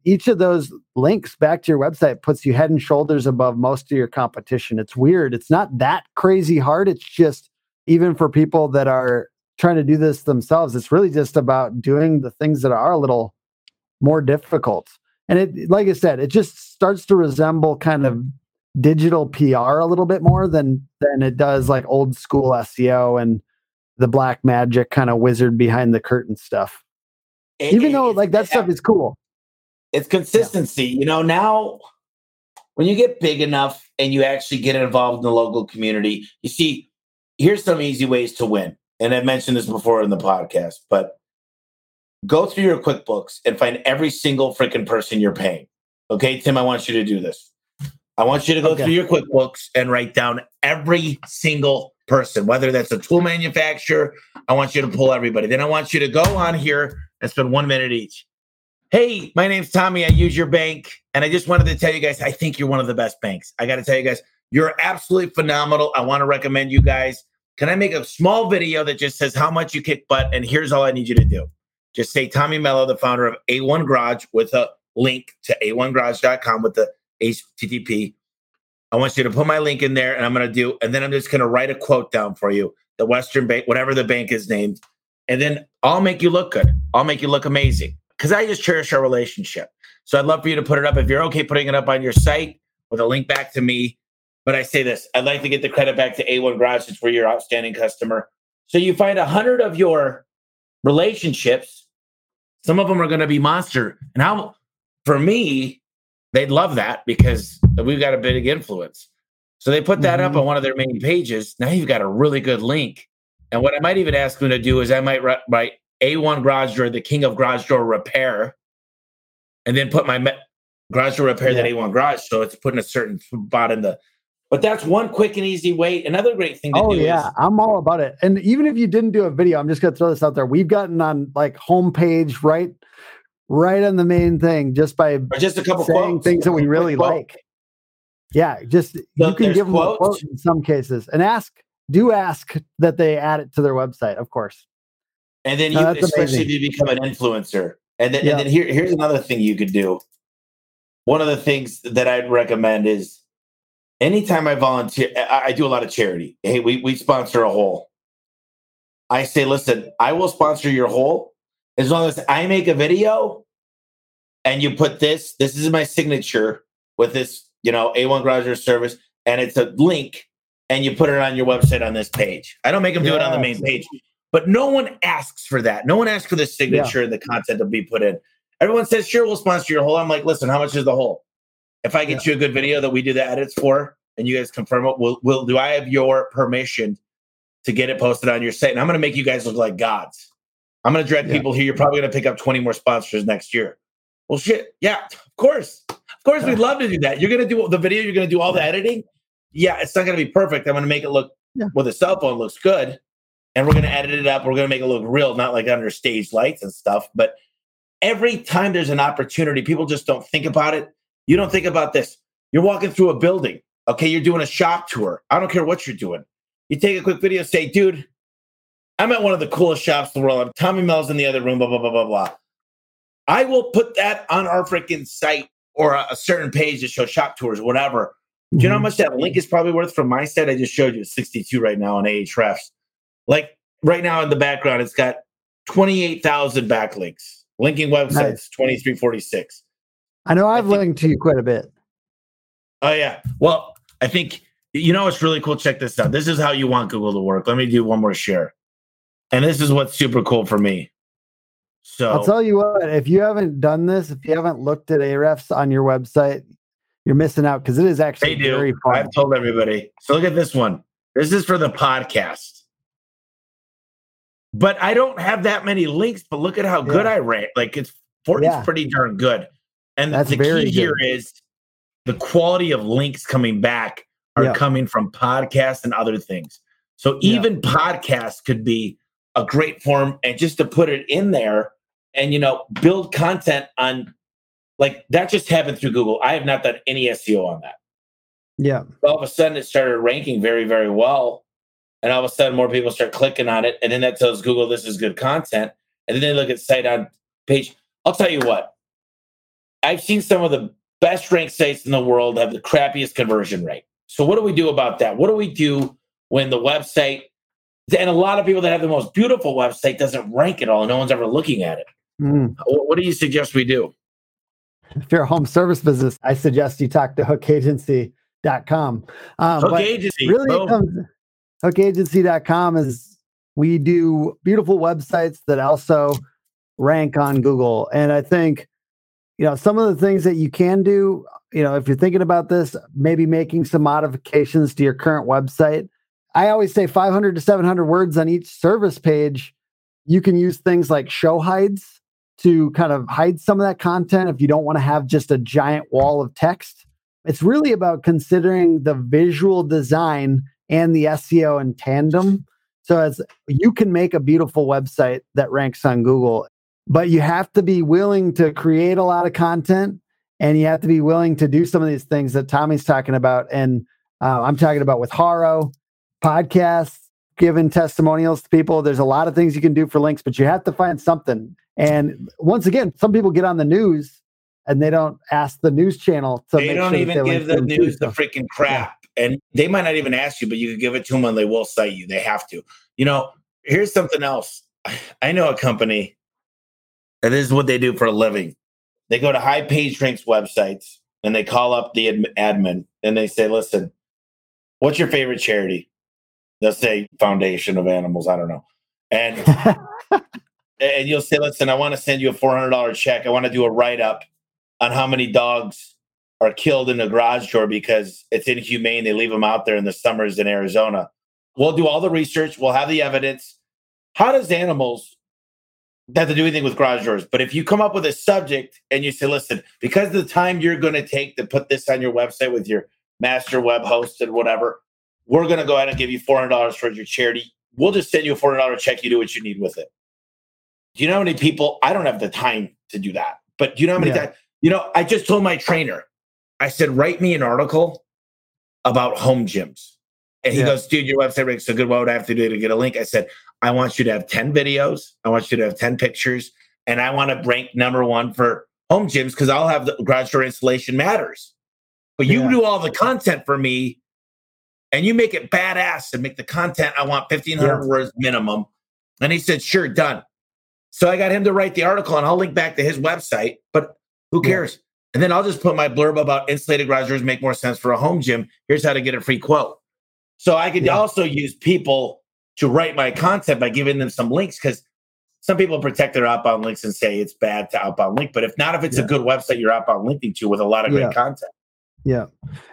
Each of those links back to your website puts you head and shoulders above most of your competition. It's weird. It's not that crazy hard. It's just even for people that are trying to do this themselves, it's really just about doing the things that are a little more difficult. And it, like I said, it just starts to resemble kind of digital PR a little bit more than than it does like old school SEO and the black magic kind of wizard behind the curtain stuff. It- Even though like that stuff is cool. it's consistency. You know, now when you get big enough and you actually get involved in the local community, you see, here's some easy ways to win. And I've mentioned this before in the podcast, but go through your QuickBooks and find every single freaking person you're paying. Okay, Tim, I want you to do this. I want you to go Okay. through your QuickBooks and write down every single person, whether that's a tool manufacturer. I want you to pull everybody. Then I want you to go on here and spend one minute each. Hey, my name's Tommy. I use your bank. And I just wanted to tell you guys, I think you're one of the best banks. I got to tell you guys, you're absolutely phenomenal. I want to recommend you guys. Can I make a small video that just says how much you kick butt? And here's all I need you to do just say Tommy Mello, the founder of A1 Garage, with a link to a1garage.com with the HTTP. I want you to put my link in there and I'm going to do, and then I'm just going to write a quote down for you, the Western Bank, whatever the bank is named. And then I'll make you look good. I'll make you look amazing because I just cherish our relationship. So I'd love for you to put it up if you're okay putting it up on your site with a link back to me. But I say this I'd like to get the credit back to A1 Garage since we're your outstanding customer. So you find a hundred of your relationships, some of them are going to be monster. And how, for me, they'd love that because we've got a big influence. So they put that up Mhm. on one of their main pages. Now you've got a really good link. And what I might even ask them to do is I might write, write A1 Garage Door, the king of garage door repair, and then put my me- garage door repair that Yeah. A1 Garage. So it's putting a certain spot in the. But that's one quick and easy way. Another great thing to do. Oh do yeah, is I'm all about it. And even if you didn't do a video, I'm just gonna throw this out there. We've gotten on like homepage right, right on the main thing just by or just a couple saying quotes. things that we really quote. like. Yeah, just So you can give them a quotes. quote in some cases, and ask. Do ask that they add it to their website, of course. And then you, especially amazing. if you become an influencer. And then, Yeah. and then here, here's another thing you could do. One of the things that I'd recommend is anytime I volunteer, I, I do a lot of charity. Hey, we, we sponsor a hole. I say, listen, I will sponsor your hole as long as I make a video and you put this, this is my signature with this, you know, A1 Garage service, and it's a link, and you put it on your website on this page. I don't make them do it on the main page, but no one asks for that. No one asks for the signature and the content to be put in. Everyone says, sure, we'll sponsor your hole. I'm like, listen, how much is the hole? If I get you a good video that we do the edits for and you guys confirm it, will will do I have your permission to get it posted on your site? And I'm gonna make you guys look like gods. I'm gonna drag Yeah. people here. You're probably gonna pick up 20 more sponsors next year. Well, shit. Yeah, of course. Of course, we'd love to do that. You're gonna do the video, you're gonna do all the editing. Yeah, it's not gonna be perfect. I'm gonna make it look Yeah. with a cell phone looks good. And we're gonna edit it up. We're gonna make it look real, not like under stage lights and stuff. But every time there's an opportunity, people just don't think about it. You don't think about this. You're walking through a building. Okay, you're doing a shop tour. I don't care what you're doing. You take a quick video, say, dude, I'm at one of the coolest shops in the world. I'm Tommy Mel's in the other room, blah, blah, blah, blah, blah. I will put that on our freaking site or a, a certain page to show shop tours, whatever. Do you know how Mhm. much that link is probably worth from my site? I just showed you 62 right now on Ahrefs. Like right now in the background, it's got 28,000 backlinks. Linking websites, Nice. 2346. I know I've think- linked to you quite a bit. Oh yeah. Well, I think you know it's really cool. Check this out. This is how you want Google to work. Let me do one more share. And this is what's super cool for me. So I'll tell you what, if you haven't done this, if you haven't looked at Ahrefs on your website, you're missing out because it is actually they very fun. I've told everybody. So look at this one. This is for the podcast. but I don't have that many links. But look at how good I rank. Like it's for, Yeah. it's pretty darn good. And That's the key here good. is the quality of links coming back are Yeah. coming from podcasts and other things. So Yeah. even podcasts could be a great form, and just to put it in there and you know build content on like that just happened through Google. I have not done any SEO on that Yeah. all of a sudden it started ranking very, very well. And all of a sudden more people start clicking on it. And then that tells Google this is good content. And then they look at site on page. I'll tell you what, I've seen some of the best ranked sites in the world have the crappiest conversion rate. So what do we do about that? What do we do when the website and a lot of people that have the most beautiful website doesn't rank at all and no one's ever looking at it. Mm. What do you suggest we do? If you're a home service business, I suggest you talk to hookagency.com. Um, Hook agency. really boom. comes, hookagency.com is we do beautiful websites that also rank on Google. And I think, you know, some of the things that you can do, you know, if you're thinking about this, maybe making some modifications to your current website. I always say 500 to 700 words on each service page. You can use things like show hides to kind of hide some of that content if you don't want to have just a giant wall of text. It's really about considering the visual design and the SEO in tandem. So as you can make a beautiful website that ranks on Google, but you have to be willing to create a lot of content and you have to be willing to do some of these things that Tommy's talking about. And uh, I'm talking about with Haro, podcasts, giving testimonials to people. There's a lot of things you can do for links, but you have to find something. And once again, some people get on the news and they don't ask the news channel to they don't sure even they give the news the freaking crap. And they might not even ask you, but you could give it to them and they will cite you. They have to. You know, here's something else. I know a company, and this is what they do for a living. They go to high page ranks websites and they call up the adm- admin and they say, listen, what's your favorite charity? They'll say Foundation of Animals. I don't know. And and you'll say, listen, I want to send you a $400 check. I want to do a write up on how many dogs are killed in the garage door because it's inhumane. They leave them out there in the summers in Arizona. We'll do all the research. We'll have the evidence. How does animals have to do anything with garage doors? But if you come up with a subject and you say, listen, because of the time you're going to take to put this on your website with your master web host and whatever, we're going to go ahead and give you $400 for your charity. We'll just send you a $400 check. You do what you need with it. Do you know how many people? I don't have the time to do that. But do you know how many Yeah. times? You know, I just told my trainer, I said, write me an article about home gyms. And he Yeah. goes, dude, your website ranks so good. What would I have to do to get a link? I said, I want you to have 10 videos. I want you to have 10 pictures. And I want to rank number one for home gyms because I'll have the garage door installation matters. But you Yeah. do all the content for me and you make it badass and make the content. I want 1,500 Yeah. words minimum. And he said, sure, done. So I got him to write the article and I'll link back to his website, but who Yeah. cares? And then I'll just put my blurb about insulated garage doors make more sense for a home gym. Here's how to get a free quote. So I could Yeah. also use people to write my content by giving them some links because some people protect their outbound links and say it's bad to outbound link. But if not, if it's Yeah. a good website you're outbound linking to with a lot of great Yeah. content. Yeah.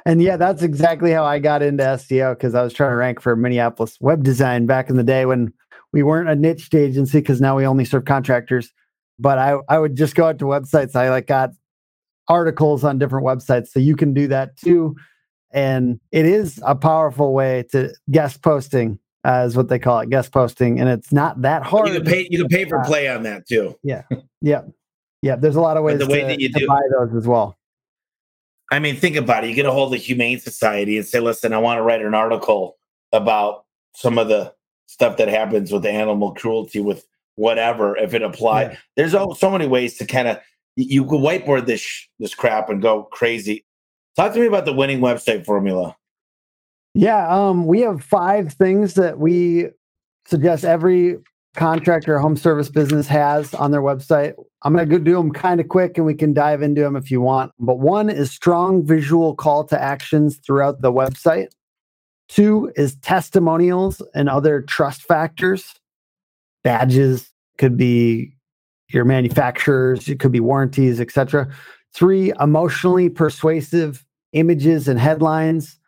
And yeah, that's exactly how I got into SEO because I was trying to rank for Minneapolis web design back in the day when we weren't a niche agency because now we only serve contractors. But I, I would just go out to websites. I like got articles on different websites. So you can do that too. And it is a powerful way to guest posting, is what they call it, guest posting. And it's not that hard. You can pay you can pay for play on that too. Yeah. Yeah. Yeah. There's a lot of But ways the way to, that you do- buy those as well. I mean, think about it. You get a hold of the Humane Society and say, listen, I want to write an article about some of the stuff that happens with animal cruelty with whatever, if it applies. Yeah. There's all, so many ways to kind of, you could whiteboard this, sh- this crap and go crazy. Talk to me about the winning website formula. Yeah, um, we have five things that we suggest every contractor home service business has on their website. I'm going to do them kind of quick and we can dive into them if you want. But one is strong visual call to actions throughout the website. Two is testimonials and other trust factors. Badges could be your manufacturers, it could be warranties, etc. Three, emotionally persuasive images and headlines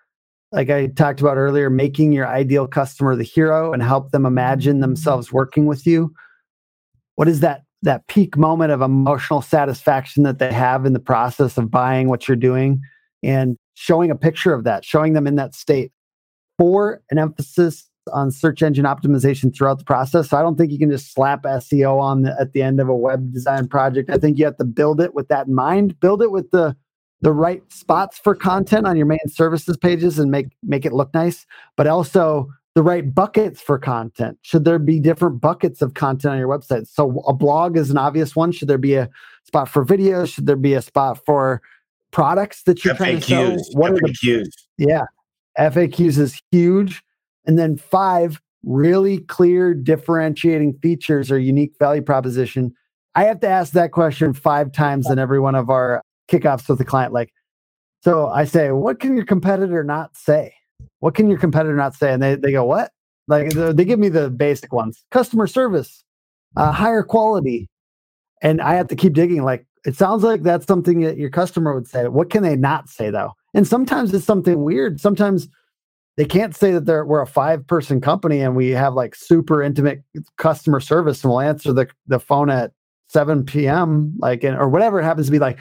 like I talked about earlier, making your ideal customer the hero and help them imagine themselves working with you. What is that that peak moment of emotional satisfaction that they have in the process of buying what you're doing and showing a picture of that, showing them in that state. For an emphasis on search engine optimization throughout the process. So I don't think you can just slap SEO on the, at the end of a web design project. I think you have to build it with that in mind. Build it with the the right spots for content on your main services pages and make make it look nice, but also the right buckets for content. Should there be different buckets of content on your website? So a blog is an obvious one. Should there be a spot for videos? Should there be a spot for products that you're FAQs, trying to sell? What FAQs. are the Yeah. FAQs is huge. And then five, really clear differentiating features or unique value proposition. I have to ask that question five times in every one of our kickoffs with the client. Like, so I say, what can your competitor not say? What can your competitor not say? And they, they go, what? Like they give me the basic ones customer service, uh, higher quality. And I have to keep digging. Like, it sounds like that's something that your customer would say. What can they not say though? And sometimes it's something weird. Sometimes they can't say that they're we're a five person company and we have like super intimate customer service and we'll answer the, the phone at 7 p.m. like and, or whatever it happens to be like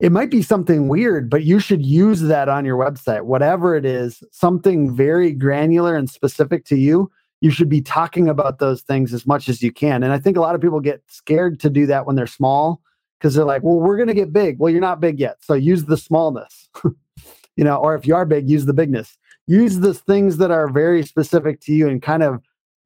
it might be something weird, but you should use that on your website. Whatever it is, something very granular and specific to you, you should be talking about those things as much as you can. And I think a lot of people get scared to do that when they're small because they're like, well, we're going to get big. Well, you're not big yet. So use the smallness, you know, or if you are big, use the bigness use the things that are very specific to you and kind of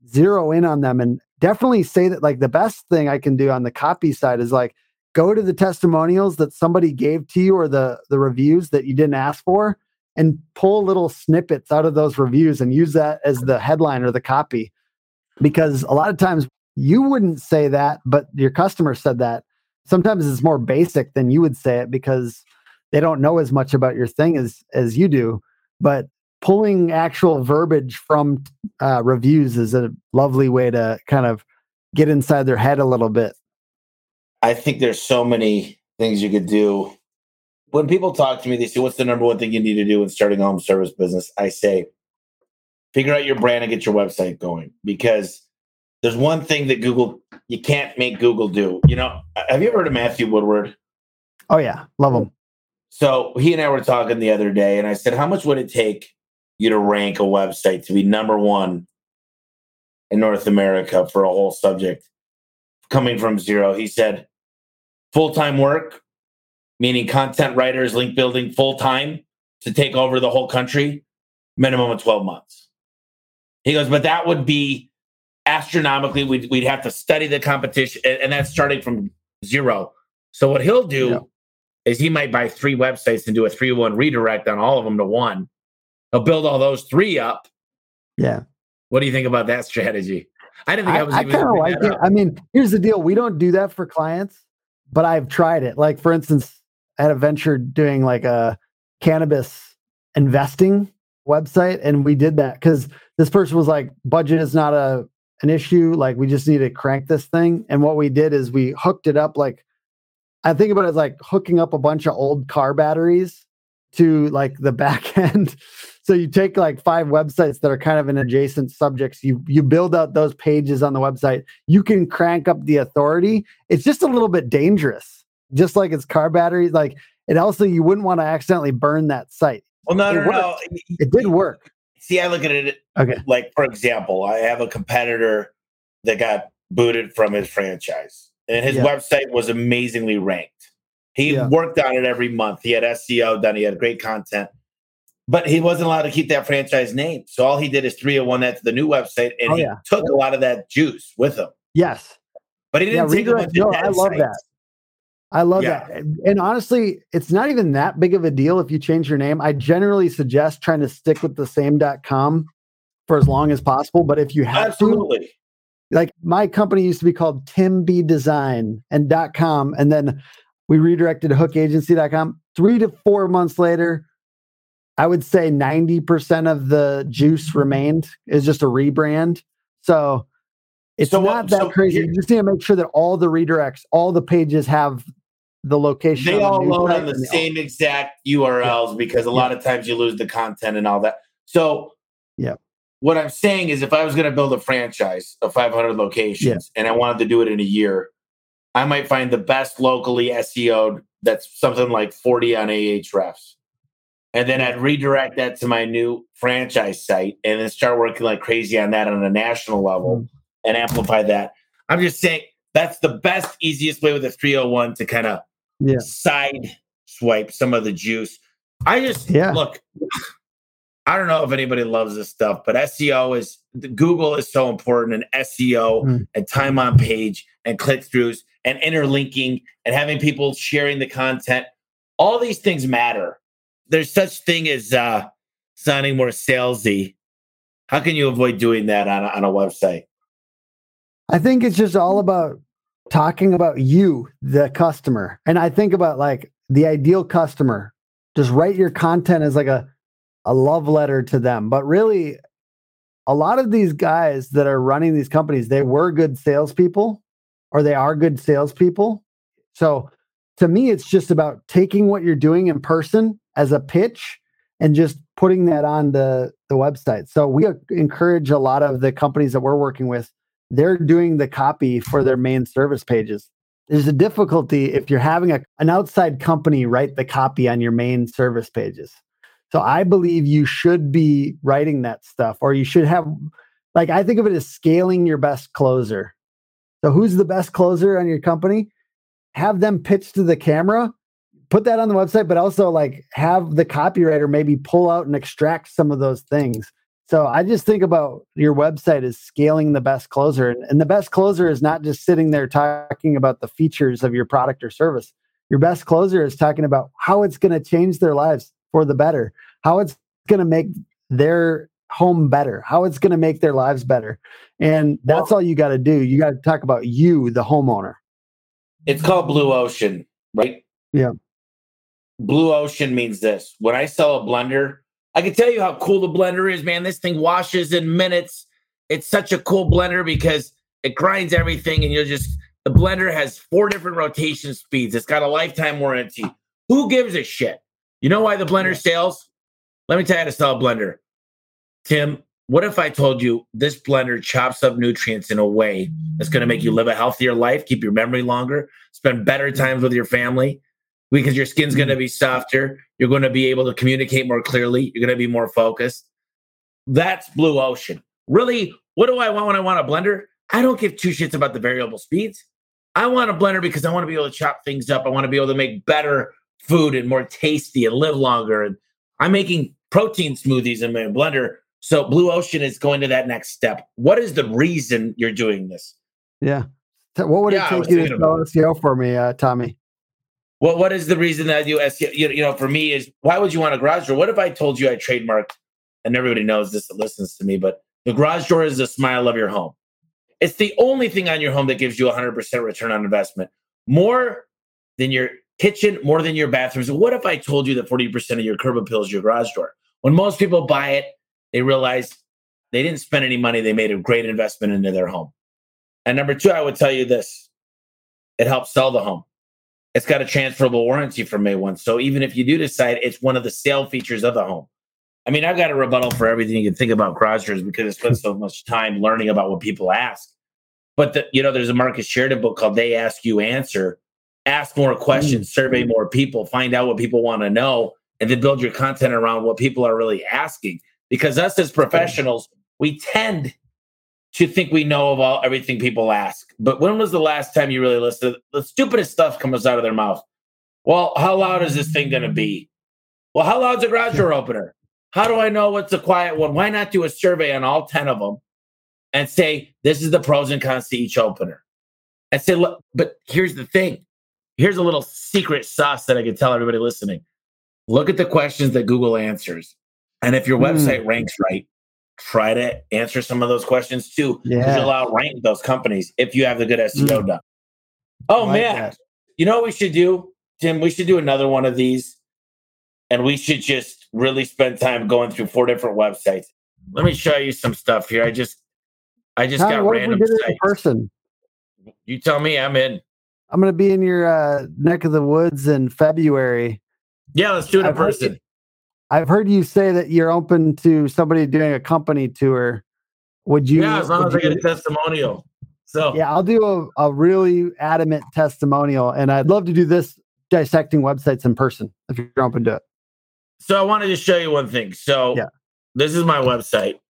zero in on them and definitely say that like the best thing I can do on the copy side is like go to the testimonials that somebody gave to you or the the reviews that you didn't ask for and pull little snippets out of those reviews and use that as the headline or the copy. Because a lot of times you wouldn't say that but your customer said that. Sometimes it's more basic than you would say it because they don't know as much about your thing as as you do. But pulling actual verbiage from uh, reviews is a lovely way to kind of get inside their head a little bit. I think there's so many things you could do. When people talk to me, they say, What's the number one thing you need to do in starting a home service business? I say, Figure out your brand and get your website going because there's one thing that Google, you can't make Google do. You know, have you ever heard of Matthew Woodward? Oh, yeah. Love him. So he and I were talking the other day, and I said, How much would it take you to rank a website to be number one in North America for a whole subject coming from zero. He said, full time work, meaning content writers, link building full time to take over the whole country, minimum of 12 months. He goes, but that would be astronomically, we'd, we'd have to study the competition, and, and that's starting from zero. So, what he'll do yeah. is he might buy three websites and do a 3 1 redirect on all of them to one He'll build all those three up. Yeah. What do you think about that strategy? I didn't think I, I was. I kind of like it. Up. I mean, here's the deal: we don't do that for clients, but I've tried it. Like for instance, I had a venture doing like a cannabis investing website, and we did that because this person was like, budget is not a an issue. Like we just need to crank this thing. And what we did is we hooked it up like I think about it as like hooking up a bunch of old car batteries to like the back end. So you take like five websites that are kind of in adjacent subjects. You you build out those pages on the website. You can crank up the authority. It's just a little bit dangerous, just like it's car batteries. Like and also you wouldn't want to accidentally burn that site. Well, no, it no, no. It did work. See, I look at it. Okay. Like for example, I have a competitor that got booted from his franchise, and his yeah. website was amazingly ranked. He yeah. worked on it every month. He had SEO done. He had great content, but he wasn't allowed to keep that franchise name. So all he did is 301 that to the new website, and oh, he yeah. took a lot of that juice with him. Yes, but he didn't yeah, take redirect, no, I love sites. that. I love yeah. that. And honestly, it's not even that big of a deal if you change your name. I generally suggest trying to stick with the same .com for as long as possible. But if you have Absolutely. to, like my company used to be called Tim B Design and .com, and then we redirected hookagency.com. Three to four months later, I would say 90% of the juice remained is just a rebrand. So it's so, not that so crazy. You just need to make sure that all the redirects, all the pages have the location. They all load on the same all, exact URLs yeah. because a yeah. lot of times you lose the content and all that. So, yeah. What I'm saying is, if I was going to build a franchise of 500 locations and I wanted to do it in a year, I might find the best locally SEO that's something like 40 on Ahrefs. And then I'd redirect that to my new franchise site and then start working like crazy on that on a national level mm. and amplify that. I'm just saying that's the best, easiest way with a 301 to kind of yeah. side swipe some of the juice. I just yeah. look, I don't know if anybody loves this stuff, but SEO is Google is so important and SEO mm. and time on page and click throughs and interlinking and having people sharing the content. All these things matter. There's such thing as uh, sounding more salesy. How can you avoid doing that on a, on a website? I think it's just all about talking about you, the customer. And I think about like the ideal customer. Just write your content as like a a love letter to them. But really, a lot of these guys that are running these companies, they were good salespeople or they are good salespeople. So to me, it's just about taking what you're doing in person as a pitch and just putting that on the, the website. So we encourage a lot of the companies that we're working with, they're doing the copy for their main service pages. There's a difficulty if you're having a, an outside company write the copy on your main service pages. So I believe you should be writing that stuff, or you should have, like, I think of it as scaling your best closer. So who's the best closer on your company? Have them pitch to the camera, put that on the website, but also like have the copywriter maybe pull out and extract some of those things. So I just think about your website as scaling the best closer. And, and the best closer is not just sitting there talking about the features of your product or service. Your best closer is talking about how it's going to change their lives for the better, how it's going to make their home better, how it's going to make their lives better. And that's well, all you got to do. You got to talk about you, the homeowner. It's called Blue Ocean, right? Yeah. Blue Ocean means this. When I sell a blender, I can tell you how cool the blender is, man. This thing washes in minutes. It's such a cool blender because it grinds everything and you'll just the blender has four different rotation speeds. It's got a lifetime warranty. Who gives a shit? You know why the blender sells? Let me tell you how to sell a blender. Tim, what if I told you this blender chops up nutrients in a way that's going to make you live a healthier life, keep your memory longer, spend better times with your family because your skin's going to be softer. You're going to be able to communicate more clearly. You're going to be more focused. That's blue ocean. Really, what do I want when I want a blender? I don't give two shits about the variable speeds. I want a blender because I want to be able to chop things up. I want to be able to make better food and more tasty and live longer. And I'm making protein smoothies in my blender. So Blue Ocean is going to that next step. What is the reason you're doing this? Yeah. What would yeah, it take you to SEO for me, uh, Tommy? Well, what is the reason that do SEO? You, you know, for me is why would you want a garage door? What if I told you I trademarked, and everybody knows this that listens to me, but the garage door is the smile of your home. It's the only thing on your home that gives you 100% return on investment. More than your kitchen more than your bathrooms. What if I told you that 40% of your curb appeal is your garage door? When most people buy it, they realize they didn't spend any money. They made a great investment into their home. And number two, I would tell you this it helps sell the home. It's got a transferable warranty from May 1. So even if you do decide it's one of the sale features of the home. I mean, I've got a rebuttal for everything you can think about doors because I spent so much time learning about what people ask. But the, you know, there's a Marcus Sheridan book called They Ask You Answer ask more questions, mm. survey more people, find out what people want to know, and then build your content around what people are really asking. Because us as professionals, we tend to think we know of all everything people ask. But when was the last time you really listened? The stupidest stuff comes out of their mouth. Well, how loud is this thing going to be? Well, how loud's a garage door opener? How do I know what's a quiet one? Why not do a survey on all 10 of them and say, this is the pros and cons to each opener? And say, look, but here's the thing here's a little secret sauce that I can tell everybody listening. Look at the questions that Google answers. And if your mm. website ranks right, try to answer some of those questions too. Yeah. You'll outrank those companies if you have the good SEO mm. done. Oh like man. That. You know what we should do? Tim, we should do another one of these. And we should just really spend time going through four different websites. Let me show you some stuff here. I just I just Tommy, got random sites. person. You tell me I'm in. I'm going to be in your uh, neck of the woods in February. Yeah, let's do it in I've person. I've heard you say that you're open to somebody doing a company tour. Would you? Yeah, as long as I get a testimonial. So yeah, I'll do a, a really adamant testimonial, and I'd love to do this dissecting websites in person if you're open to it. So I wanted to show you one thing. So yeah. this is my website.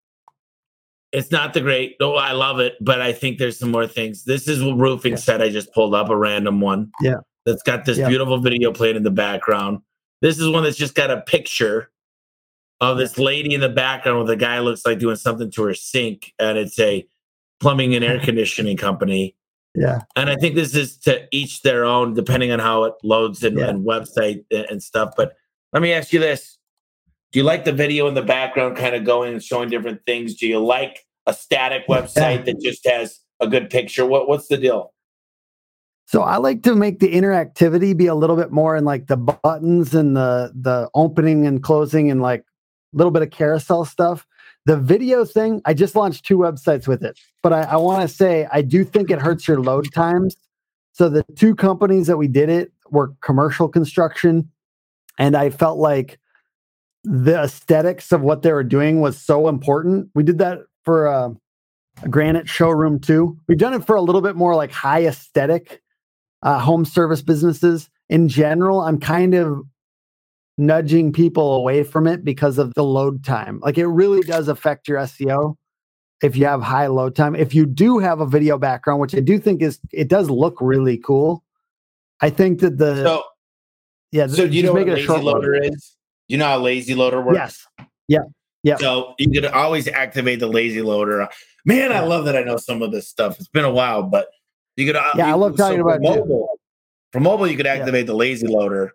It's not the great. Oh, I love it, but I think there's some more things. This is a roofing yeah. set I just pulled up, a random one. Yeah. That's got this yeah. beautiful video playing in the background. This is one that's just got a picture of this lady in the background with a guy looks like doing something to her sink, and it's a plumbing and air conditioning company. Yeah. And I think this is to each their own, depending on how it loads and, yeah. and website and stuff. But let me ask you this. Do you like the video in the background kind of going and showing different things? Do you like a static website yeah. that just has a good picture? What what's the deal? So I like to make the interactivity be a little bit more in like the buttons and the the opening and closing and like a little bit of carousel stuff. The video thing, I just launched two websites with it, but I, I want to say I do think it hurts your load times. So the two companies that we did it were commercial construction, and I felt like the aesthetics of what they were doing was so important. We did that for uh, a granite showroom too. We've done it for a little bit more like high aesthetic uh, home service businesses in general, I'm kind of nudging people away from it because of the load time. Like it really does affect your SEO if you have high load time. If you do have a video background, which I do think is it does look really cool. I think that the so, yeah. So do you know what lazy loader is? You know how lazy loader works? Yes. Yeah. Yeah. So you could always activate the lazy loader. Man, I love that I know some of this stuff. It's been a while, but you could, uh, yeah, you, I love talking so about mobile. For mobile, you could activate yeah. the lazy loader.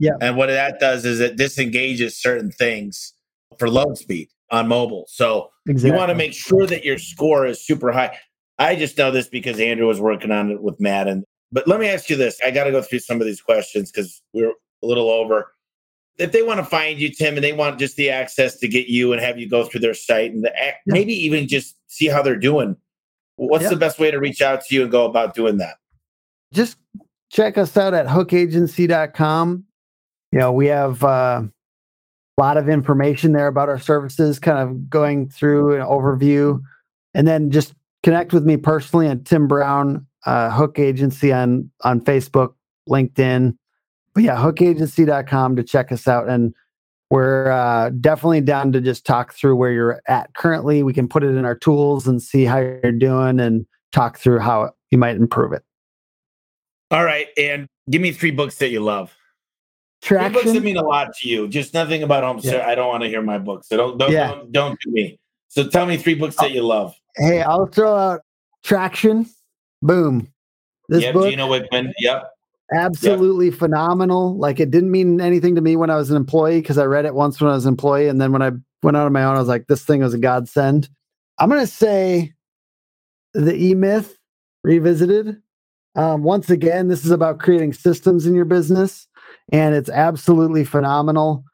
Yeah. And what that does is it disengages certain things for load speed on mobile. So exactly. you want to make sure that your score is super high. I just know this because Andrew was working on it with Madden. But let me ask you this. I got to go through some of these questions because we're a little over. If they want to find you, Tim, and they want just the access to get you and have you go through their site and the, maybe even just see how they're doing, What's the best way to reach out to you and go about doing that? Just check us out at hookagency.com. You know, we have uh, a lot of information there about our services, kind of going through an overview. And then just connect with me personally at Tim Brown, uh, Hook Agency on, on Facebook, LinkedIn. But yeah, hookagency.com to check us out. And we're uh, definitely down to just talk through where you're at currently. We can put it in our tools and see how you're doing and talk through how you might improve it. All right. And give me three books that you love. Traction. Three books that mean a lot to you. Just nothing about home. Yeah. I don't want to hear my books. So don't don't, yeah. don't don't do me. So tell me three books that you love. Hey, I'll throw out Traction. Boom. This yep, book. Gino Wickman. Yep absolutely yep. phenomenal. Like it didn't mean anything to me when I was an employee because I read it once when I was an employee, and then when I went out on my own, I was like, this thing was a godsend. I'm gonna say the E Myth revisited. Um, once again, this is about creating systems in your business, and it's absolutely phenomenal.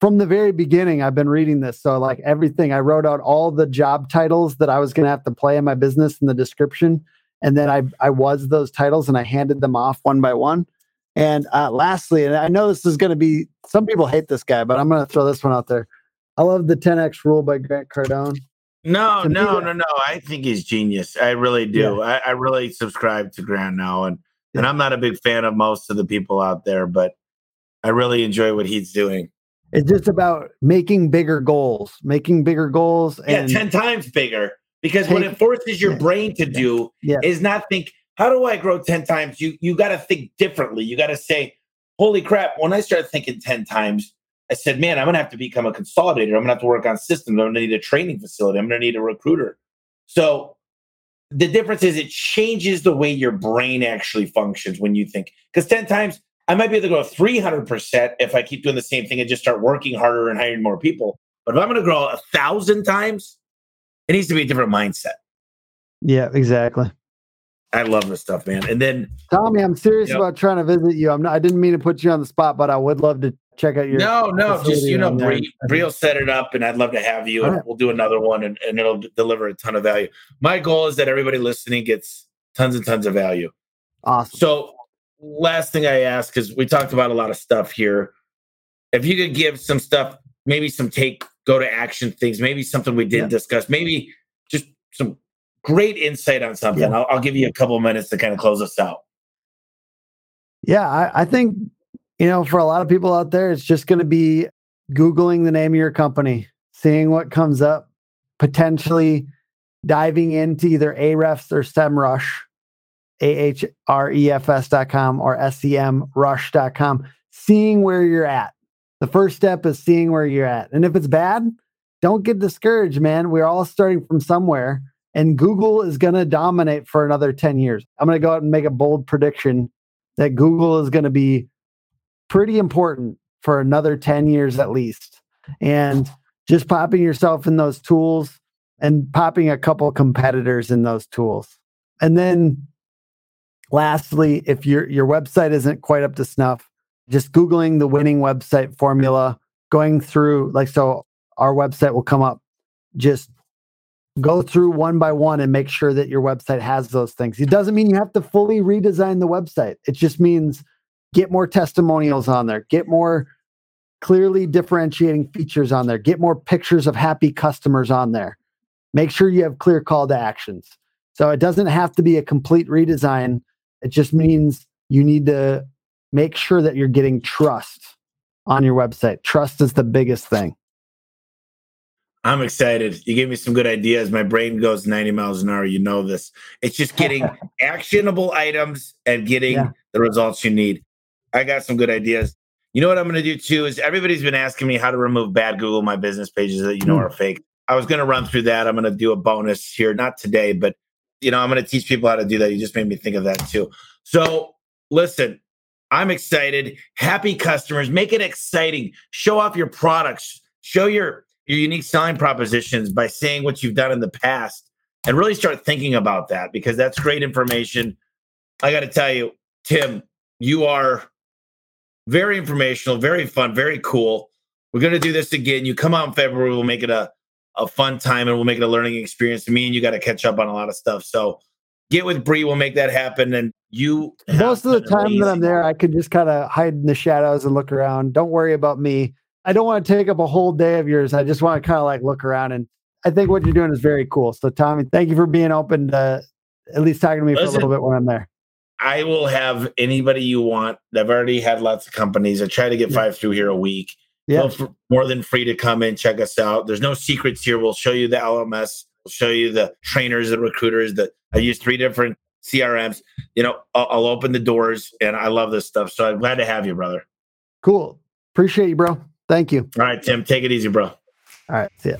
From the very beginning, I've been reading this. So, like everything, I wrote out all the job titles that I was going to have to play in my business in the description and then I I was those titles and I handed them off one by one. And uh, lastly, and I know this is going to be some people hate this guy, but I'm going to throw this one out there. I love the 10x rule by Grant Cardone. No, to no, no, no. I think he's genius. I really do. Yeah. I, I, really subscribe to Grant now, and yeah. and I'm not a big fan of most of the people out there, but I really enjoy what he's doing. It's just about making bigger goals, making bigger goals, and yeah, ten times bigger. Because what it forces your yeah. brain to do yeah. is not think, how do I grow 10 times? You you got to think differently. You got to say, holy crap, when I started thinking 10 times, I said, man, I'm going to have to become a consolidator. I'm going to have to work on systems. I'm going to need a training facility. I'm going to need a recruiter. So the difference is it changes the way your brain actually functions when you think. Because 10 times, I might be able to go 300% if I keep doing the same thing and just start working harder and hiring more people. But if I'm going to grow a thousand times, it needs to be a different mindset. Yeah, exactly. I love this stuff, man. And then Tommy, I'm serious yep. about trying to visit you. I'm not. I didn't mean to put you on the spot, but I would love to check out your. No, no, just you know, Bree, Bree will set it up, and I'd love to have you. And right. we'll do another one, and, and it'll deliver a ton of value. My goal is that everybody listening gets tons and tons of value. Awesome. So, last thing I ask because we talked about a lot of stuff here. If you could give some stuff maybe some take go to action things, maybe something we didn't yeah. discuss, maybe just some great insight on something. Yeah. I'll, I'll, give you a couple minutes to kind of close us out. Yeah, I, I think you know for a lot of people out there, it's just going to be googling the name of your company, seeing what comes up, potentially diving into either Ahrefs or SEMrush, A-H-R-E-F-S.com or S-E-M-Rush.com, seeing where you're at. The first step is seeing where you're at. And if it's bad, don't get discouraged, man. We're all starting from somewhere, and Google is going to dominate for another 10 years. I'm going to go out and make a bold prediction that Google is going to be pretty important for another 10 years at least. And just popping yourself in those tools and popping a couple competitors in those tools. And then lastly, if your your website isn't quite up to snuff, just googling the winning website formula, going through like so our website will come up. Just go through one by one and make sure that your website has those things. It doesn't mean you have to fully redesign the website. It just means get more testimonials on there, get more clearly differentiating features on there, get more pictures of happy customers on there. Make sure you have clear call to actions. So it doesn't have to be a complete redesign. It just means you need to make sure that you're getting trust on your website. Trust is the biggest thing. I'm excited. You gave me some good ideas. My brain goes 90 miles an hour. You know this. It's just getting actionable items and getting yeah. the results you need. I got some good ideas. You know what I'm going to do too is everybody's been asking me how to remove bad Google my business pages that you know mm. are fake. I was going to run through that. I'm going to do a bonus here, not today, but you know, I'm going to teach people how to do that. You just made me think of that too. So, listen, I'm excited. Happy customers, make it exciting. Show off your products. Show your your unique selling propositions by saying what you've done in the past and really start thinking about that because that's great information. I got to tell you, Tim, you are very informational, very fun, very cool. We're going to do this again. You come out in February, we'll make it a a fun time and we'll make it a learning experience. Me and you got to catch up on a lot of stuff. So get with Bree, we'll make that happen. And you most of the time that I'm there, I can just kind of hide in the shadows and look around. Don't worry about me. I don't want to take up a whole day of yours. I just want to kind of like look around and I think what you're doing is very cool. So Tommy, thank you for being open to at least talking to me Listen, for a little bit when I'm there. I will have anybody you want. I've already had lots of companies. I try to get yeah. five through here a week yeah. more than free to come in, check us out. There's no secrets here. We'll show you the LMS, we'll show you the trainers and recruiters that I use three different CRMs. You know, I'll, I'll open the doors and I love this stuff. So I'm glad to have you, brother. Cool. Appreciate you, bro. Thank you. All right, Tim, take it easy, bro. All right. See ya.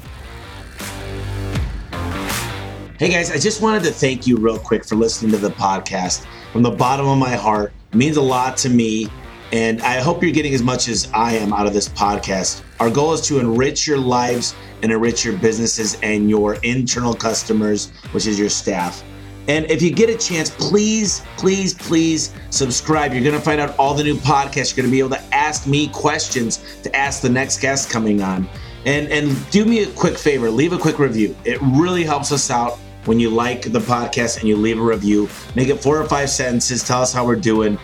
Hey guys, I just wanted to thank you real quick for listening to the podcast from the bottom of my heart. It means a lot to me and I hope you're getting as much as I am out of this podcast. Our goal is to enrich your lives and enrich your businesses and your internal customers, which is your staff. And if you get a chance, please, please, please subscribe. You're going to find out all the new podcasts. You're going to be able to ask me questions to ask the next guest coming on. And and do me a quick favor, leave a quick review. It really helps us out when you like the podcast and you leave a review. Make it four or five sentences. Tell us how we're doing.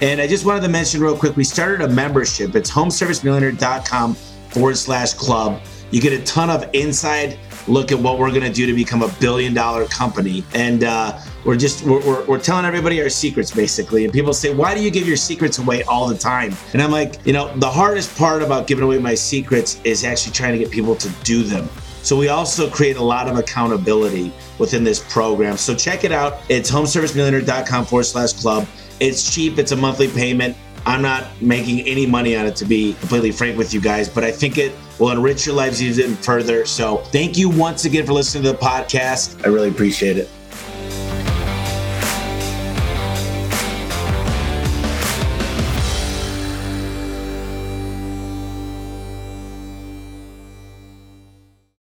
And I just wanted to mention real quick, we started a membership. It's homeservicemillionaire.com forward slash club. You get a ton of inside look at what we're going to do to become a billion dollar company. And uh, we're just, we're, we're, we're, telling everybody our secrets basically. And people say, why do you give your secrets away all the time? And I'm like, you know, the hardest part about giving away my secrets is actually trying to get people to do them. So we also create a lot of accountability within this program. So check it out. It's homeservicemillionaire.com forward slash club. It's cheap, it's a monthly payment. I'm not making any money on it to be completely frank with you guys, but I think it will enrich your lives even further. So thank you once again for listening to the podcast. I really appreciate it.